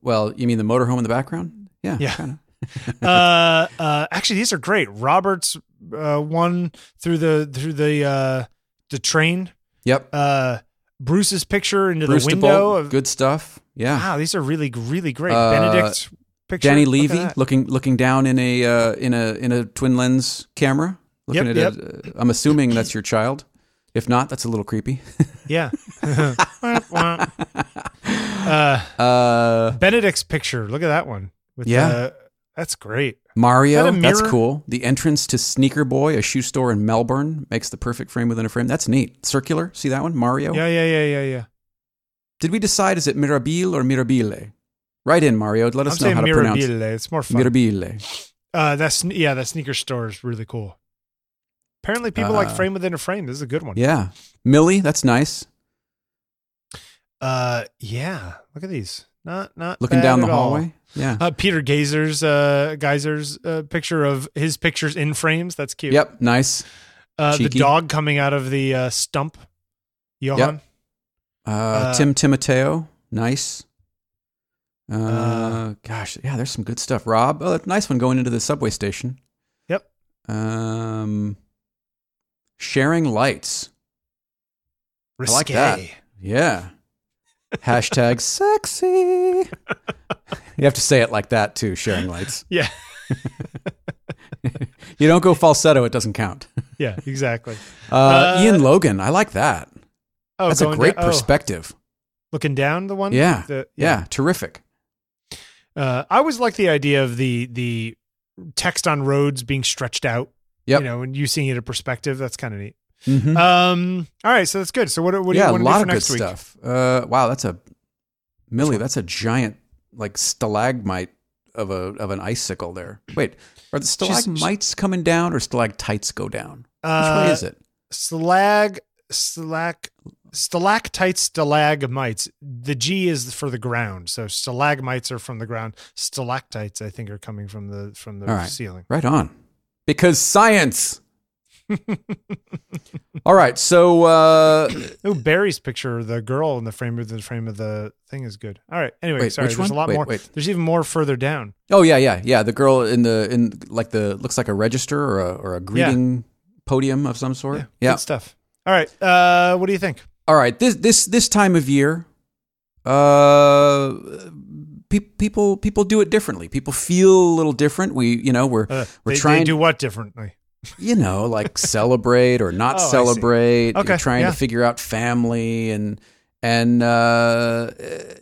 Well, you mean the motorhome in the background? Yeah, Yeah. kinda. uh, uh, actually, these are great. Robert's uh, one through the through the uh, the train. Yep. Uh, Bruce's picture into Bruce the window. Of, good stuff. Yeah. Wow, these are really really great. Uh, Benedict's picture. Danny Levy that. looking looking down in a uh, in a in a twin lens camera. Looking Yep, at it. uh, I'm assuming that's your child. If not, that's a little creepy. Yeah. Uh, Uh, Benedict's picture. Look at that one. With Yeah. the- that's great. Mario, that that's cool. The entrance to Sneaker Boy, a shoe store in Melbourne, makes the perfect frame within a frame. That's neat. Circular, see that one? Mario. Yeah, yeah, yeah, yeah, yeah. Did we decide is it Mirabile or Mirabile? Write in Mario. Let I'm us know saying how to pronounce it. Mirabile. It's more fun. Mirabile. Uh, that's yeah, that sneaker store is really cool. Apparently, people like Uh, frame within a frame. This is a good one. Yeah, Millie. That's nice. Uh, yeah. Look at these. Not not Looking down the hallway. all. Yeah. Uh, Peter Gazer's uh, Geyser's uh, picture of his pictures in frames. That's cute. Yep. Nice. Uh, the dog coming out of the uh, stump. Johan. Uh, Uh, Tim Timoteo. Nice. Uh, gosh, yeah, there's some good stuff. Rob, oh, nice one going into the subway station. Yep. Um, sharing lights. Risque. like that. Yeah. Hashtag sexy. You have to say it like that too, sharing lights. Yeah. You don't go falsetto, it doesn't count. Yeah. Exactly. Uh, Uh, Ian Logan, I like that. Oh, That's a great down- oh, perspective. looking down the one. Yeah. The- Yeah, terrific. Uh, I always like the idea of the the text on roads being stretched out. Yep. You know, and you seeing it in perspective. That's kind of neat. Mhm. Um. All right. So that's good. So what? What do yeah, you want to do of for good next week? stuff. Uh, wow, that's a Millie. That's a giant like stalagmite of a of an icicle there. Wait, are the She's- stalagmites coming down or stalactites go down? Which Uh, way is it? Stalag, stalag, stalactites, stalagmites. The G is for the ground. So stalagmites are from the ground. Stalactites, I think, are coming from the from the right. ceiling. Right on. Because science. All right, so uh, Oh, Barry's picture, the girl in the frame of the frame of the thing is good. All right. Anyway, Wait, sorry. which there's one? a lot Wait, more. wait. There's even more further down. oh yeah, yeah, yeah. The girl in the in like the looks like a register or a or a greeting podium of some sort. Yeah. yeah. Good stuff. All right. Uh, what do you think? All right, this this this time of year, uh, pe- people people do it differently. People feel a little different. We you know we're Uh, we're they, trying to do what differently? You know like celebrate or not Oh, celebrate. Okay, You're trying yeah. to figure out family and and uh,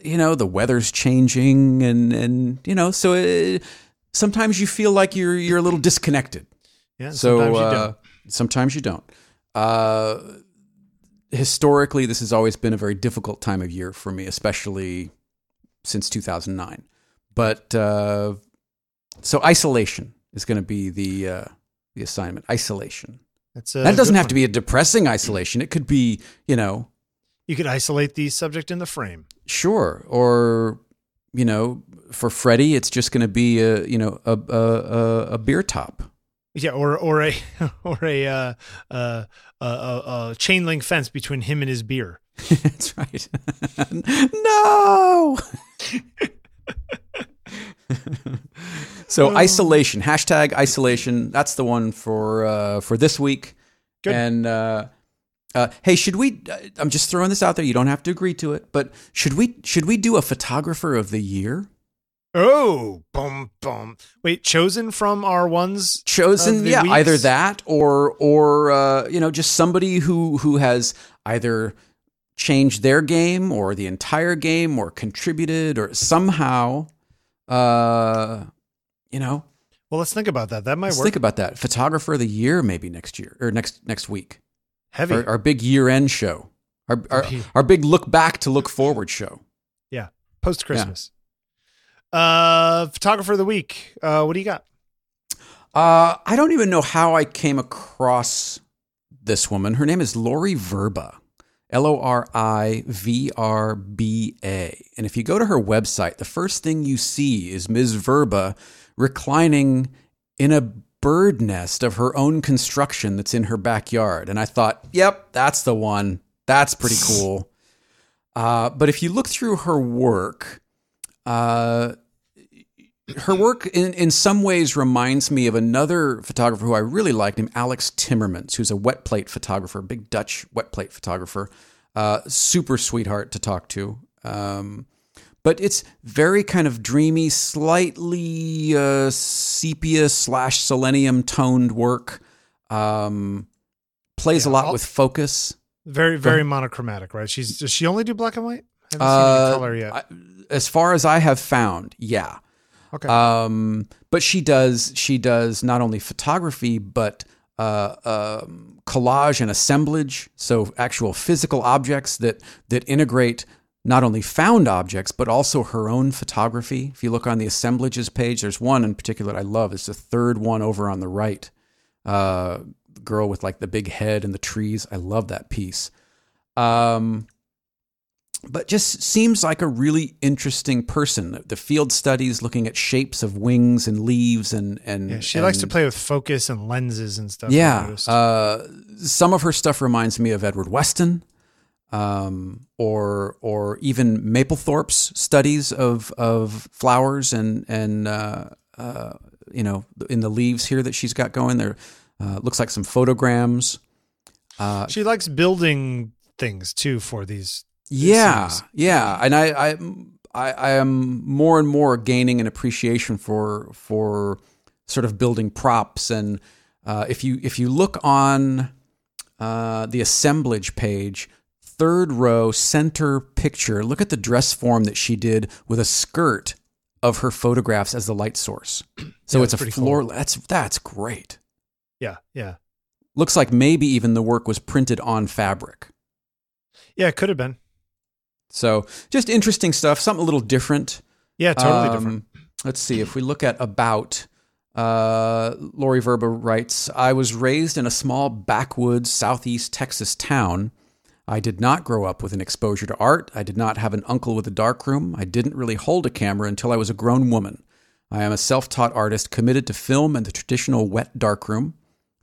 you know the weather's changing and and you know so it, sometimes you feel like you're you're a little disconnected. Yeah. So sometimes you uh, don't. sometimes you don't. Uh, historically, this has always been a very difficult time of year for me, especially since 2009. But uh, so isolation is going to be the uh, the assignment. Isolation. A that doesn't have to be a depressing isolation. It could be, you know, You could isolate the subject in the frame. sure, or you know, for Freddie, it's just going to be a you know a a, a, beer top. Yeah, or or a or a uh, uh, uh, uh, chain link fence between him and his beer. That's right. no. So isolation hashtag isolation. That's the one for uh, for this week. Good. And uh, uh, hey, should we? uh, I'm just throwing this out there. You don't have to agree to it, but should we? Should we do a photographer of the year? Oh, boom, boom. Wait, chosen from our ones. chosen yeah weeks? either that or or uh, you know just somebody who who has either changed their game or the entire game or contributed or somehow uh you know Well, let's think about that. That might let's work. think about that photographer of the year maybe next year or next next week Heavy. our, our big year end show our, our our big look back to look forward show yeah, post Christmas. Uh, photographer of the week. Uh, what do you got? Uh, I don't even know how I came across this woman. Her name is Lori Vrba, L O R I V R B A. And if you go to her website, the first thing you see is Ms. Vrba reclining in a bird nest of her own construction that's in her backyard. And I thought, yep, that's the one. That's pretty cool. Uh, but if you look through her work, uh, her work in, in some ways reminds me of another photographer who I really like named Alex Timmermans, who's a wet plate photographer, big Dutch wet plate photographer. Uh, super sweetheart to talk to. Um, but it's very kind of dreamy, slightly uh, sepia slash selenium toned work. Um, plays a lot I'll- with focus. Very, very monochromatic, right? She's does she only do black and white? I haven't Uh, seen any color yet. I- as far as I have found, yeah. okay. Um, but she does she does not only photography but uh, um, collage and assemblage, so actual physical objects that that integrate not only found objects but also her own photography. If you look on the assemblages page, there's one in particular that I love. It's the third one over on the right. Uh, girl with like the big head and the trees. I love that piece. Um, but just seems like a really interesting person. The field studies, looking at shapes of wings and leaves, and and yeah, she likes to play with focus and lenses and stuff. Yeah, uh, some of her stuff reminds me of Edward Weston, um, or or even Mapplethorpe's studies of of flowers and and uh, uh, you know in the leaves here that she's got going. There uh, looks like some photograms. Uh, she likes building things too for these. Yeah, seems- yeah, and I, I, I, I am more and more gaining an appreciation for for sort of building props, and uh, if you if you look on uh, the assemblage page, third row center picture, look at the dress form that she did with a skirt of her photographs as the light source. So Yeah, it's a floor. cool. That's that's great. Yeah, yeah, Looks like maybe even the work was printed on fabric. yeah. It could have been. So just interesting stuff, something a little different. Yeah, totally Um, different. Let's see if we look at about. Uh, Lori Vrba writes, I was raised in a small backwoods southeast Texas town. I did not grow up with an exposure to art. I did not have an uncle with a darkroom. I didn't really hold a camera until I was a grown woman. I am a self taught artist committed to film and the traditional wet darkroom.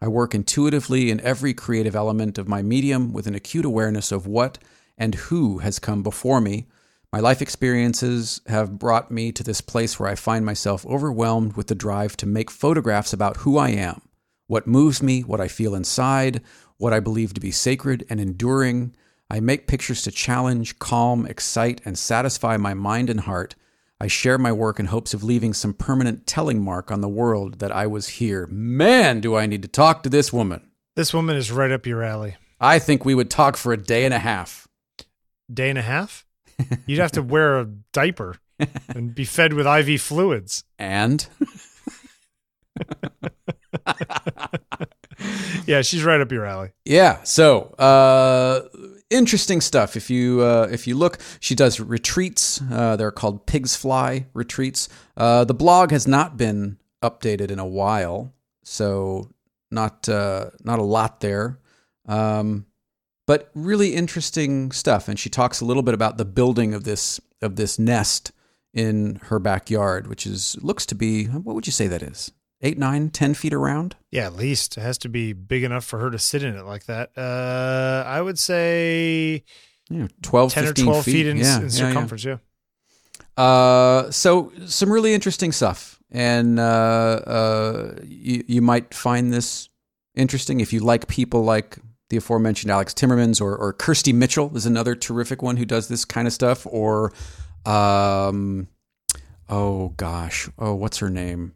I work intuitively in every creative element of my medium with an acute awareness of what and who has come before me. My life experiences have brought me to this place where I find myself overwhelmed with the drive to make photographs about who I am, what moves me, what I feel inside, what I believe to be sacred and enduring. I make pictures to challenge, calm, excite, and satisfy my mind and heart. I share my work in hopes of leaving some permanent telling mark on the world that I was here. Man, do I need to talk to this woman. This woman is right up your alley. I think we would talk for a day and a half. Day and a half. You'd have to wear a diaper and be fed with IV fluids. And Yeah, she's right up your alley. Yeah. So uh, interesting stuff. If you uh, if you look, she does retreats. Uh, they're called Pigs Fly retreats. Uh, the blog has not been updated in a while, so not uh, not a lot there. Um, but really interesting stuff. And she talks a little bit about the building of this of this nest in her backyard, which is looks to be what would you say that is? Eight, nine, ten feet around. Yeah, at least it has to be big enough for her to sit in it like that. Uh, I would say You know, 12, ten or twelve feet, in, Yeah, in yeah, yeah. circumference. Yeah. Uh, so some really interesting stuff, and uh, uh, you you might find this interesting if you like people like the aforementioned Alex Timmermans or or Kirsty Mitchell is another terrific one who does this kind of stuff, or um, oh gosh, oh what's her name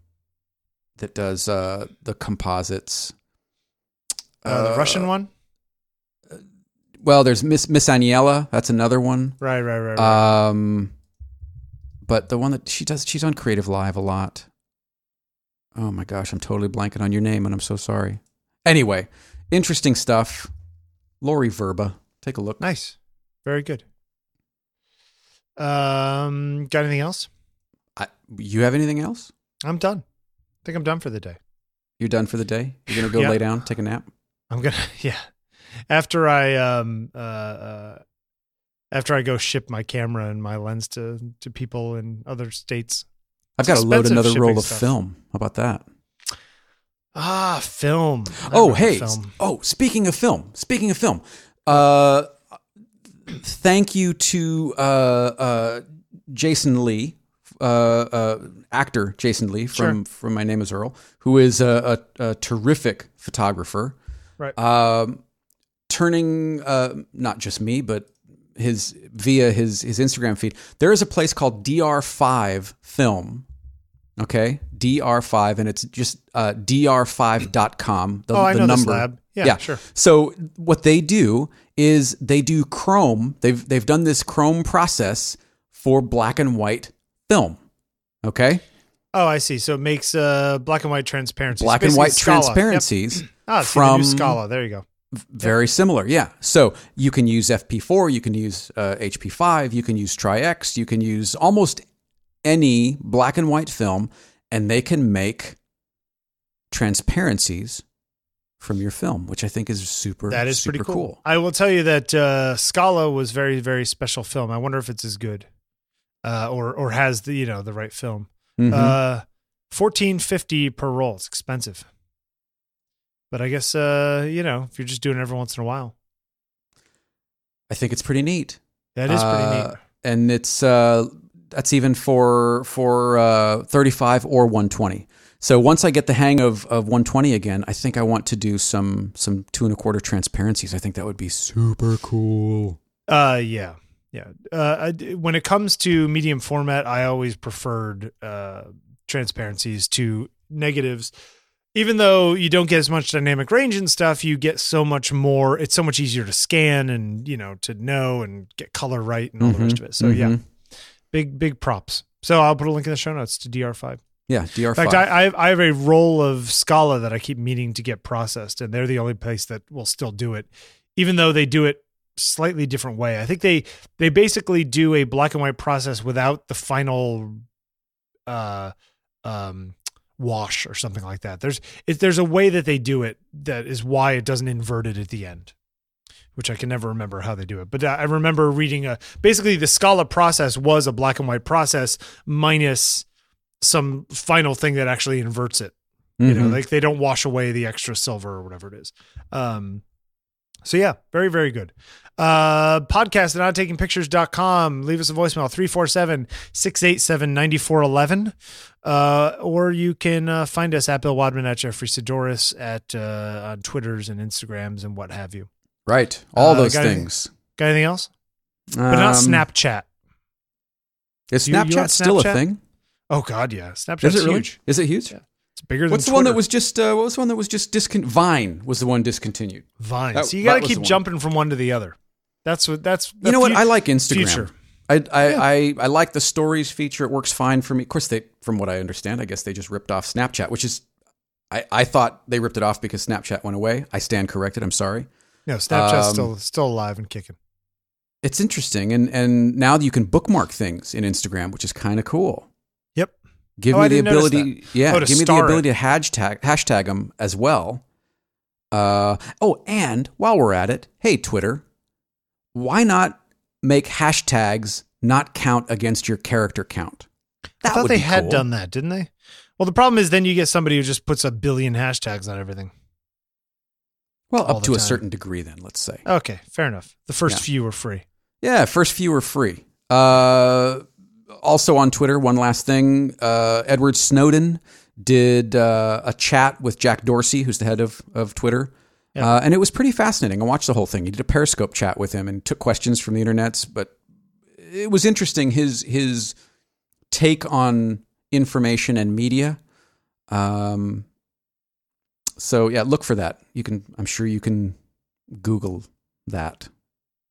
that does uh the composites. Uh, the Russian one. Well, there's Miss Miss Aniela. That's another one. Right, right, right. right. Um, but the one that she does, she's on Creative Live a lot. Oh my gosh, I'm totally blanking on your name, and I'm so sorry. Anyway, interesting stuff. Lori Vrba, take a look. nice. Very good. Um, got anything else? I, you have anything else? I'm done. I think I'm done for the day. You're done for the day. You're gonna go Yeah. lay down, take a nap. I'm gonna yeah. After I um uh, uh after I go ship my camera and my lens to to people in other states. I've got to load another roll of stuff. film. How about that? Ah, film. I Oh, hey. film. Oh, speaking of film. Speaking of film. Uh, thank you to uh, uh, Jason Lee, uh, uh, actor Jason Lee from from My Name Is Earl, who is a, a, a terrific photographer. Right. Um, turning uh, not just me, but his via his his Instagram feed. There is a place called DR5 Film. Okay, DR5, and it's just uh, dr5.com. The, Oh, I the know number. this lab. Yeah, Yeah. sure. So what they do is they do Chrome. They've they've done this Chrome process for black and white film. Okay, Oh, I see. So it makes uh black and white transparency. black and white transparencies Ah, see, the from Scala. There you go. very similar. Yeah. So you can use FP4, you can use uh, HP5, you can use Tri-X, you can use almost any black and white film, and they can make transparencies from your film, which I think is super. That is super pretty cool. I will tell you that uh, Scala was very, very special film. I wonder if it's as good, uh, or or has the you know the right film. Mhm. Uh, fourteen fifty per roll. It's expensive, but I guess uh, you know if you're just doing it every once in a while, I think it's pretty neat. that is pretty Uh, neat. and it's uh, that's even for for uh, 35 or 120. So once I get the hang of, of 120 again, I think I want to do some some two and a quarter transparencies. I think that would be super cool. Uh, yeah, yeah. Uh, I- when it comes to medium format, I always preferred uh, transparencies to negatives. Even though you don't get as much dynamic range and stuff, you get so much more. It's so much easier to scan and you know to know and get color right and all the rest of it. So yeah, Mhm. big big props. So I'll put a link in the show notes to DR5. yeah, DR5. In fact, I, I have, I have a roll of Scala that I keep meaning to get processed, and they're the only place that will still do it, even though they do it slightly different way. I think they they basically do a black and white process without the final uh um wash or something like that. There's it, there's a way that they do it that is why it doesn't invert it at the end. Which I can never remember how they do it, but I remember reading a basically the Scala process was a black and white process minus some final thing that actually inverts it. You know, Mhm. like they don't wash away the extra silver or whatever it is. Um, so yeah, very, very good. Uh, podcast at nottakingpictures.com. Leave us a voicemail 347 687 9411. Uh, or you can uh, find us at Bill Wadman at Jeffrey Saddoris at uh, on Twitters and Instagrams and what have you. right, all Uh, those got anything- things. Got anything else? But not Um, Snapchat. Is You- you Snapchat still a thing? Oh God, yeah. Snapchat's Is it really? huge. Is it huge? Yeah. It's bigger than What's the one that was just? Uh, what was the one that was just discon? Vine was the one discontinued. Vine. That- so you got to keep jumping from one to the other. That's what. That's You know what? fut- I like Instagram. future. I I, I I like the stories feature. It works fine for me. Of course, they from what I understand, I guess they just ripped off Snapchat, which is I, I thought they ripped it off because Snapchat went away. I stand corrected. I'm sorry. No, Snapchat's Um, still still alive and kicking. It's interesting, and and now you can bookmark things in Instagram, which is kind of cool. Yep. Give Oh, me I the didn't notice ability, yeah, Oh, give me the star it. ability to hashtag hashtag them as well. Uh oh, and while we're at it, hey Twitter, why not make hashtags not count against your character count? That I thought they had cool. done that, didn't they? Well, the problem is then you get somebody who just puts a billion hashtags on everything. Well, all up to a certain degree, then let's say. Okay, fair enough. The first Yeah. few were free. Yeah, first few were free. Uh, also on Twitter, one last thing. Uh, Edward Snowden did uh, a chat with Jack Dorsey, who's the head of, of Twitter. Yeah. Uh, and it was pretty fascinating. I watched the whole thing. He did a Periscope chat with him and took questions from the internets. But it was interesting his his take on information and media. Um, so yeah, look for that. You can. I'm sure you can Google that.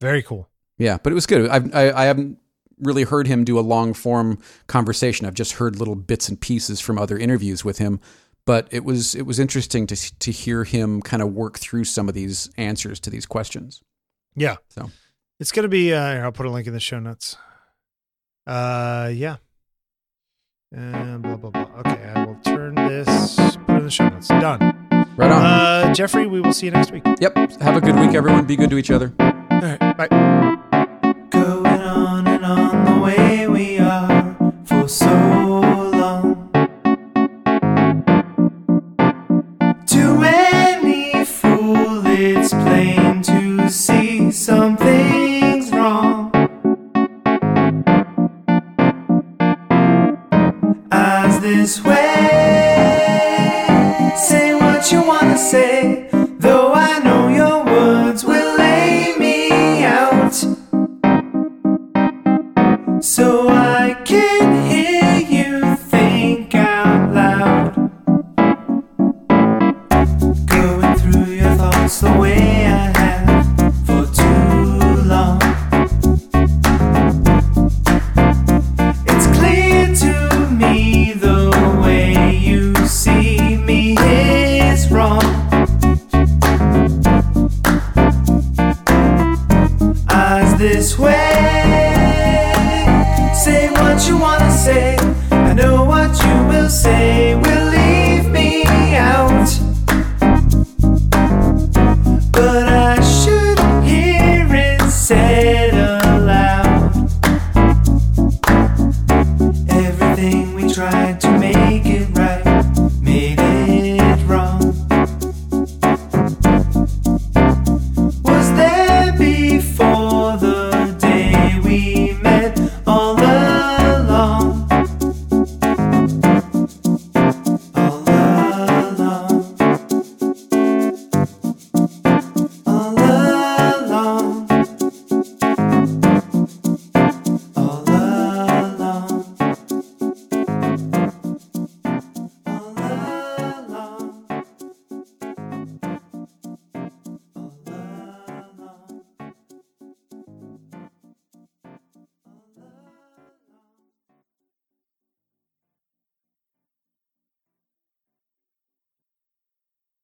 Very cool. Yeah, but it was good. I've, I I haven't really heard him do a long form conversation. I've just heard little bits and pieces from other interviews with him. But it was it was interesting to to hear him kind of work through some of these answers to these questions. Yeah. So. it's gonna be. Uh, here, I'll put a link in the show notes. Uh, yeah. And blah blah blah. Okay, I will turn this. Put it in the show notes. Done. Right on. Uh, Jeffrey, we will see you next week. yep. Have a good week, everyone. Be good to each other. All right. Bye. Going on and on the way we are for so this way,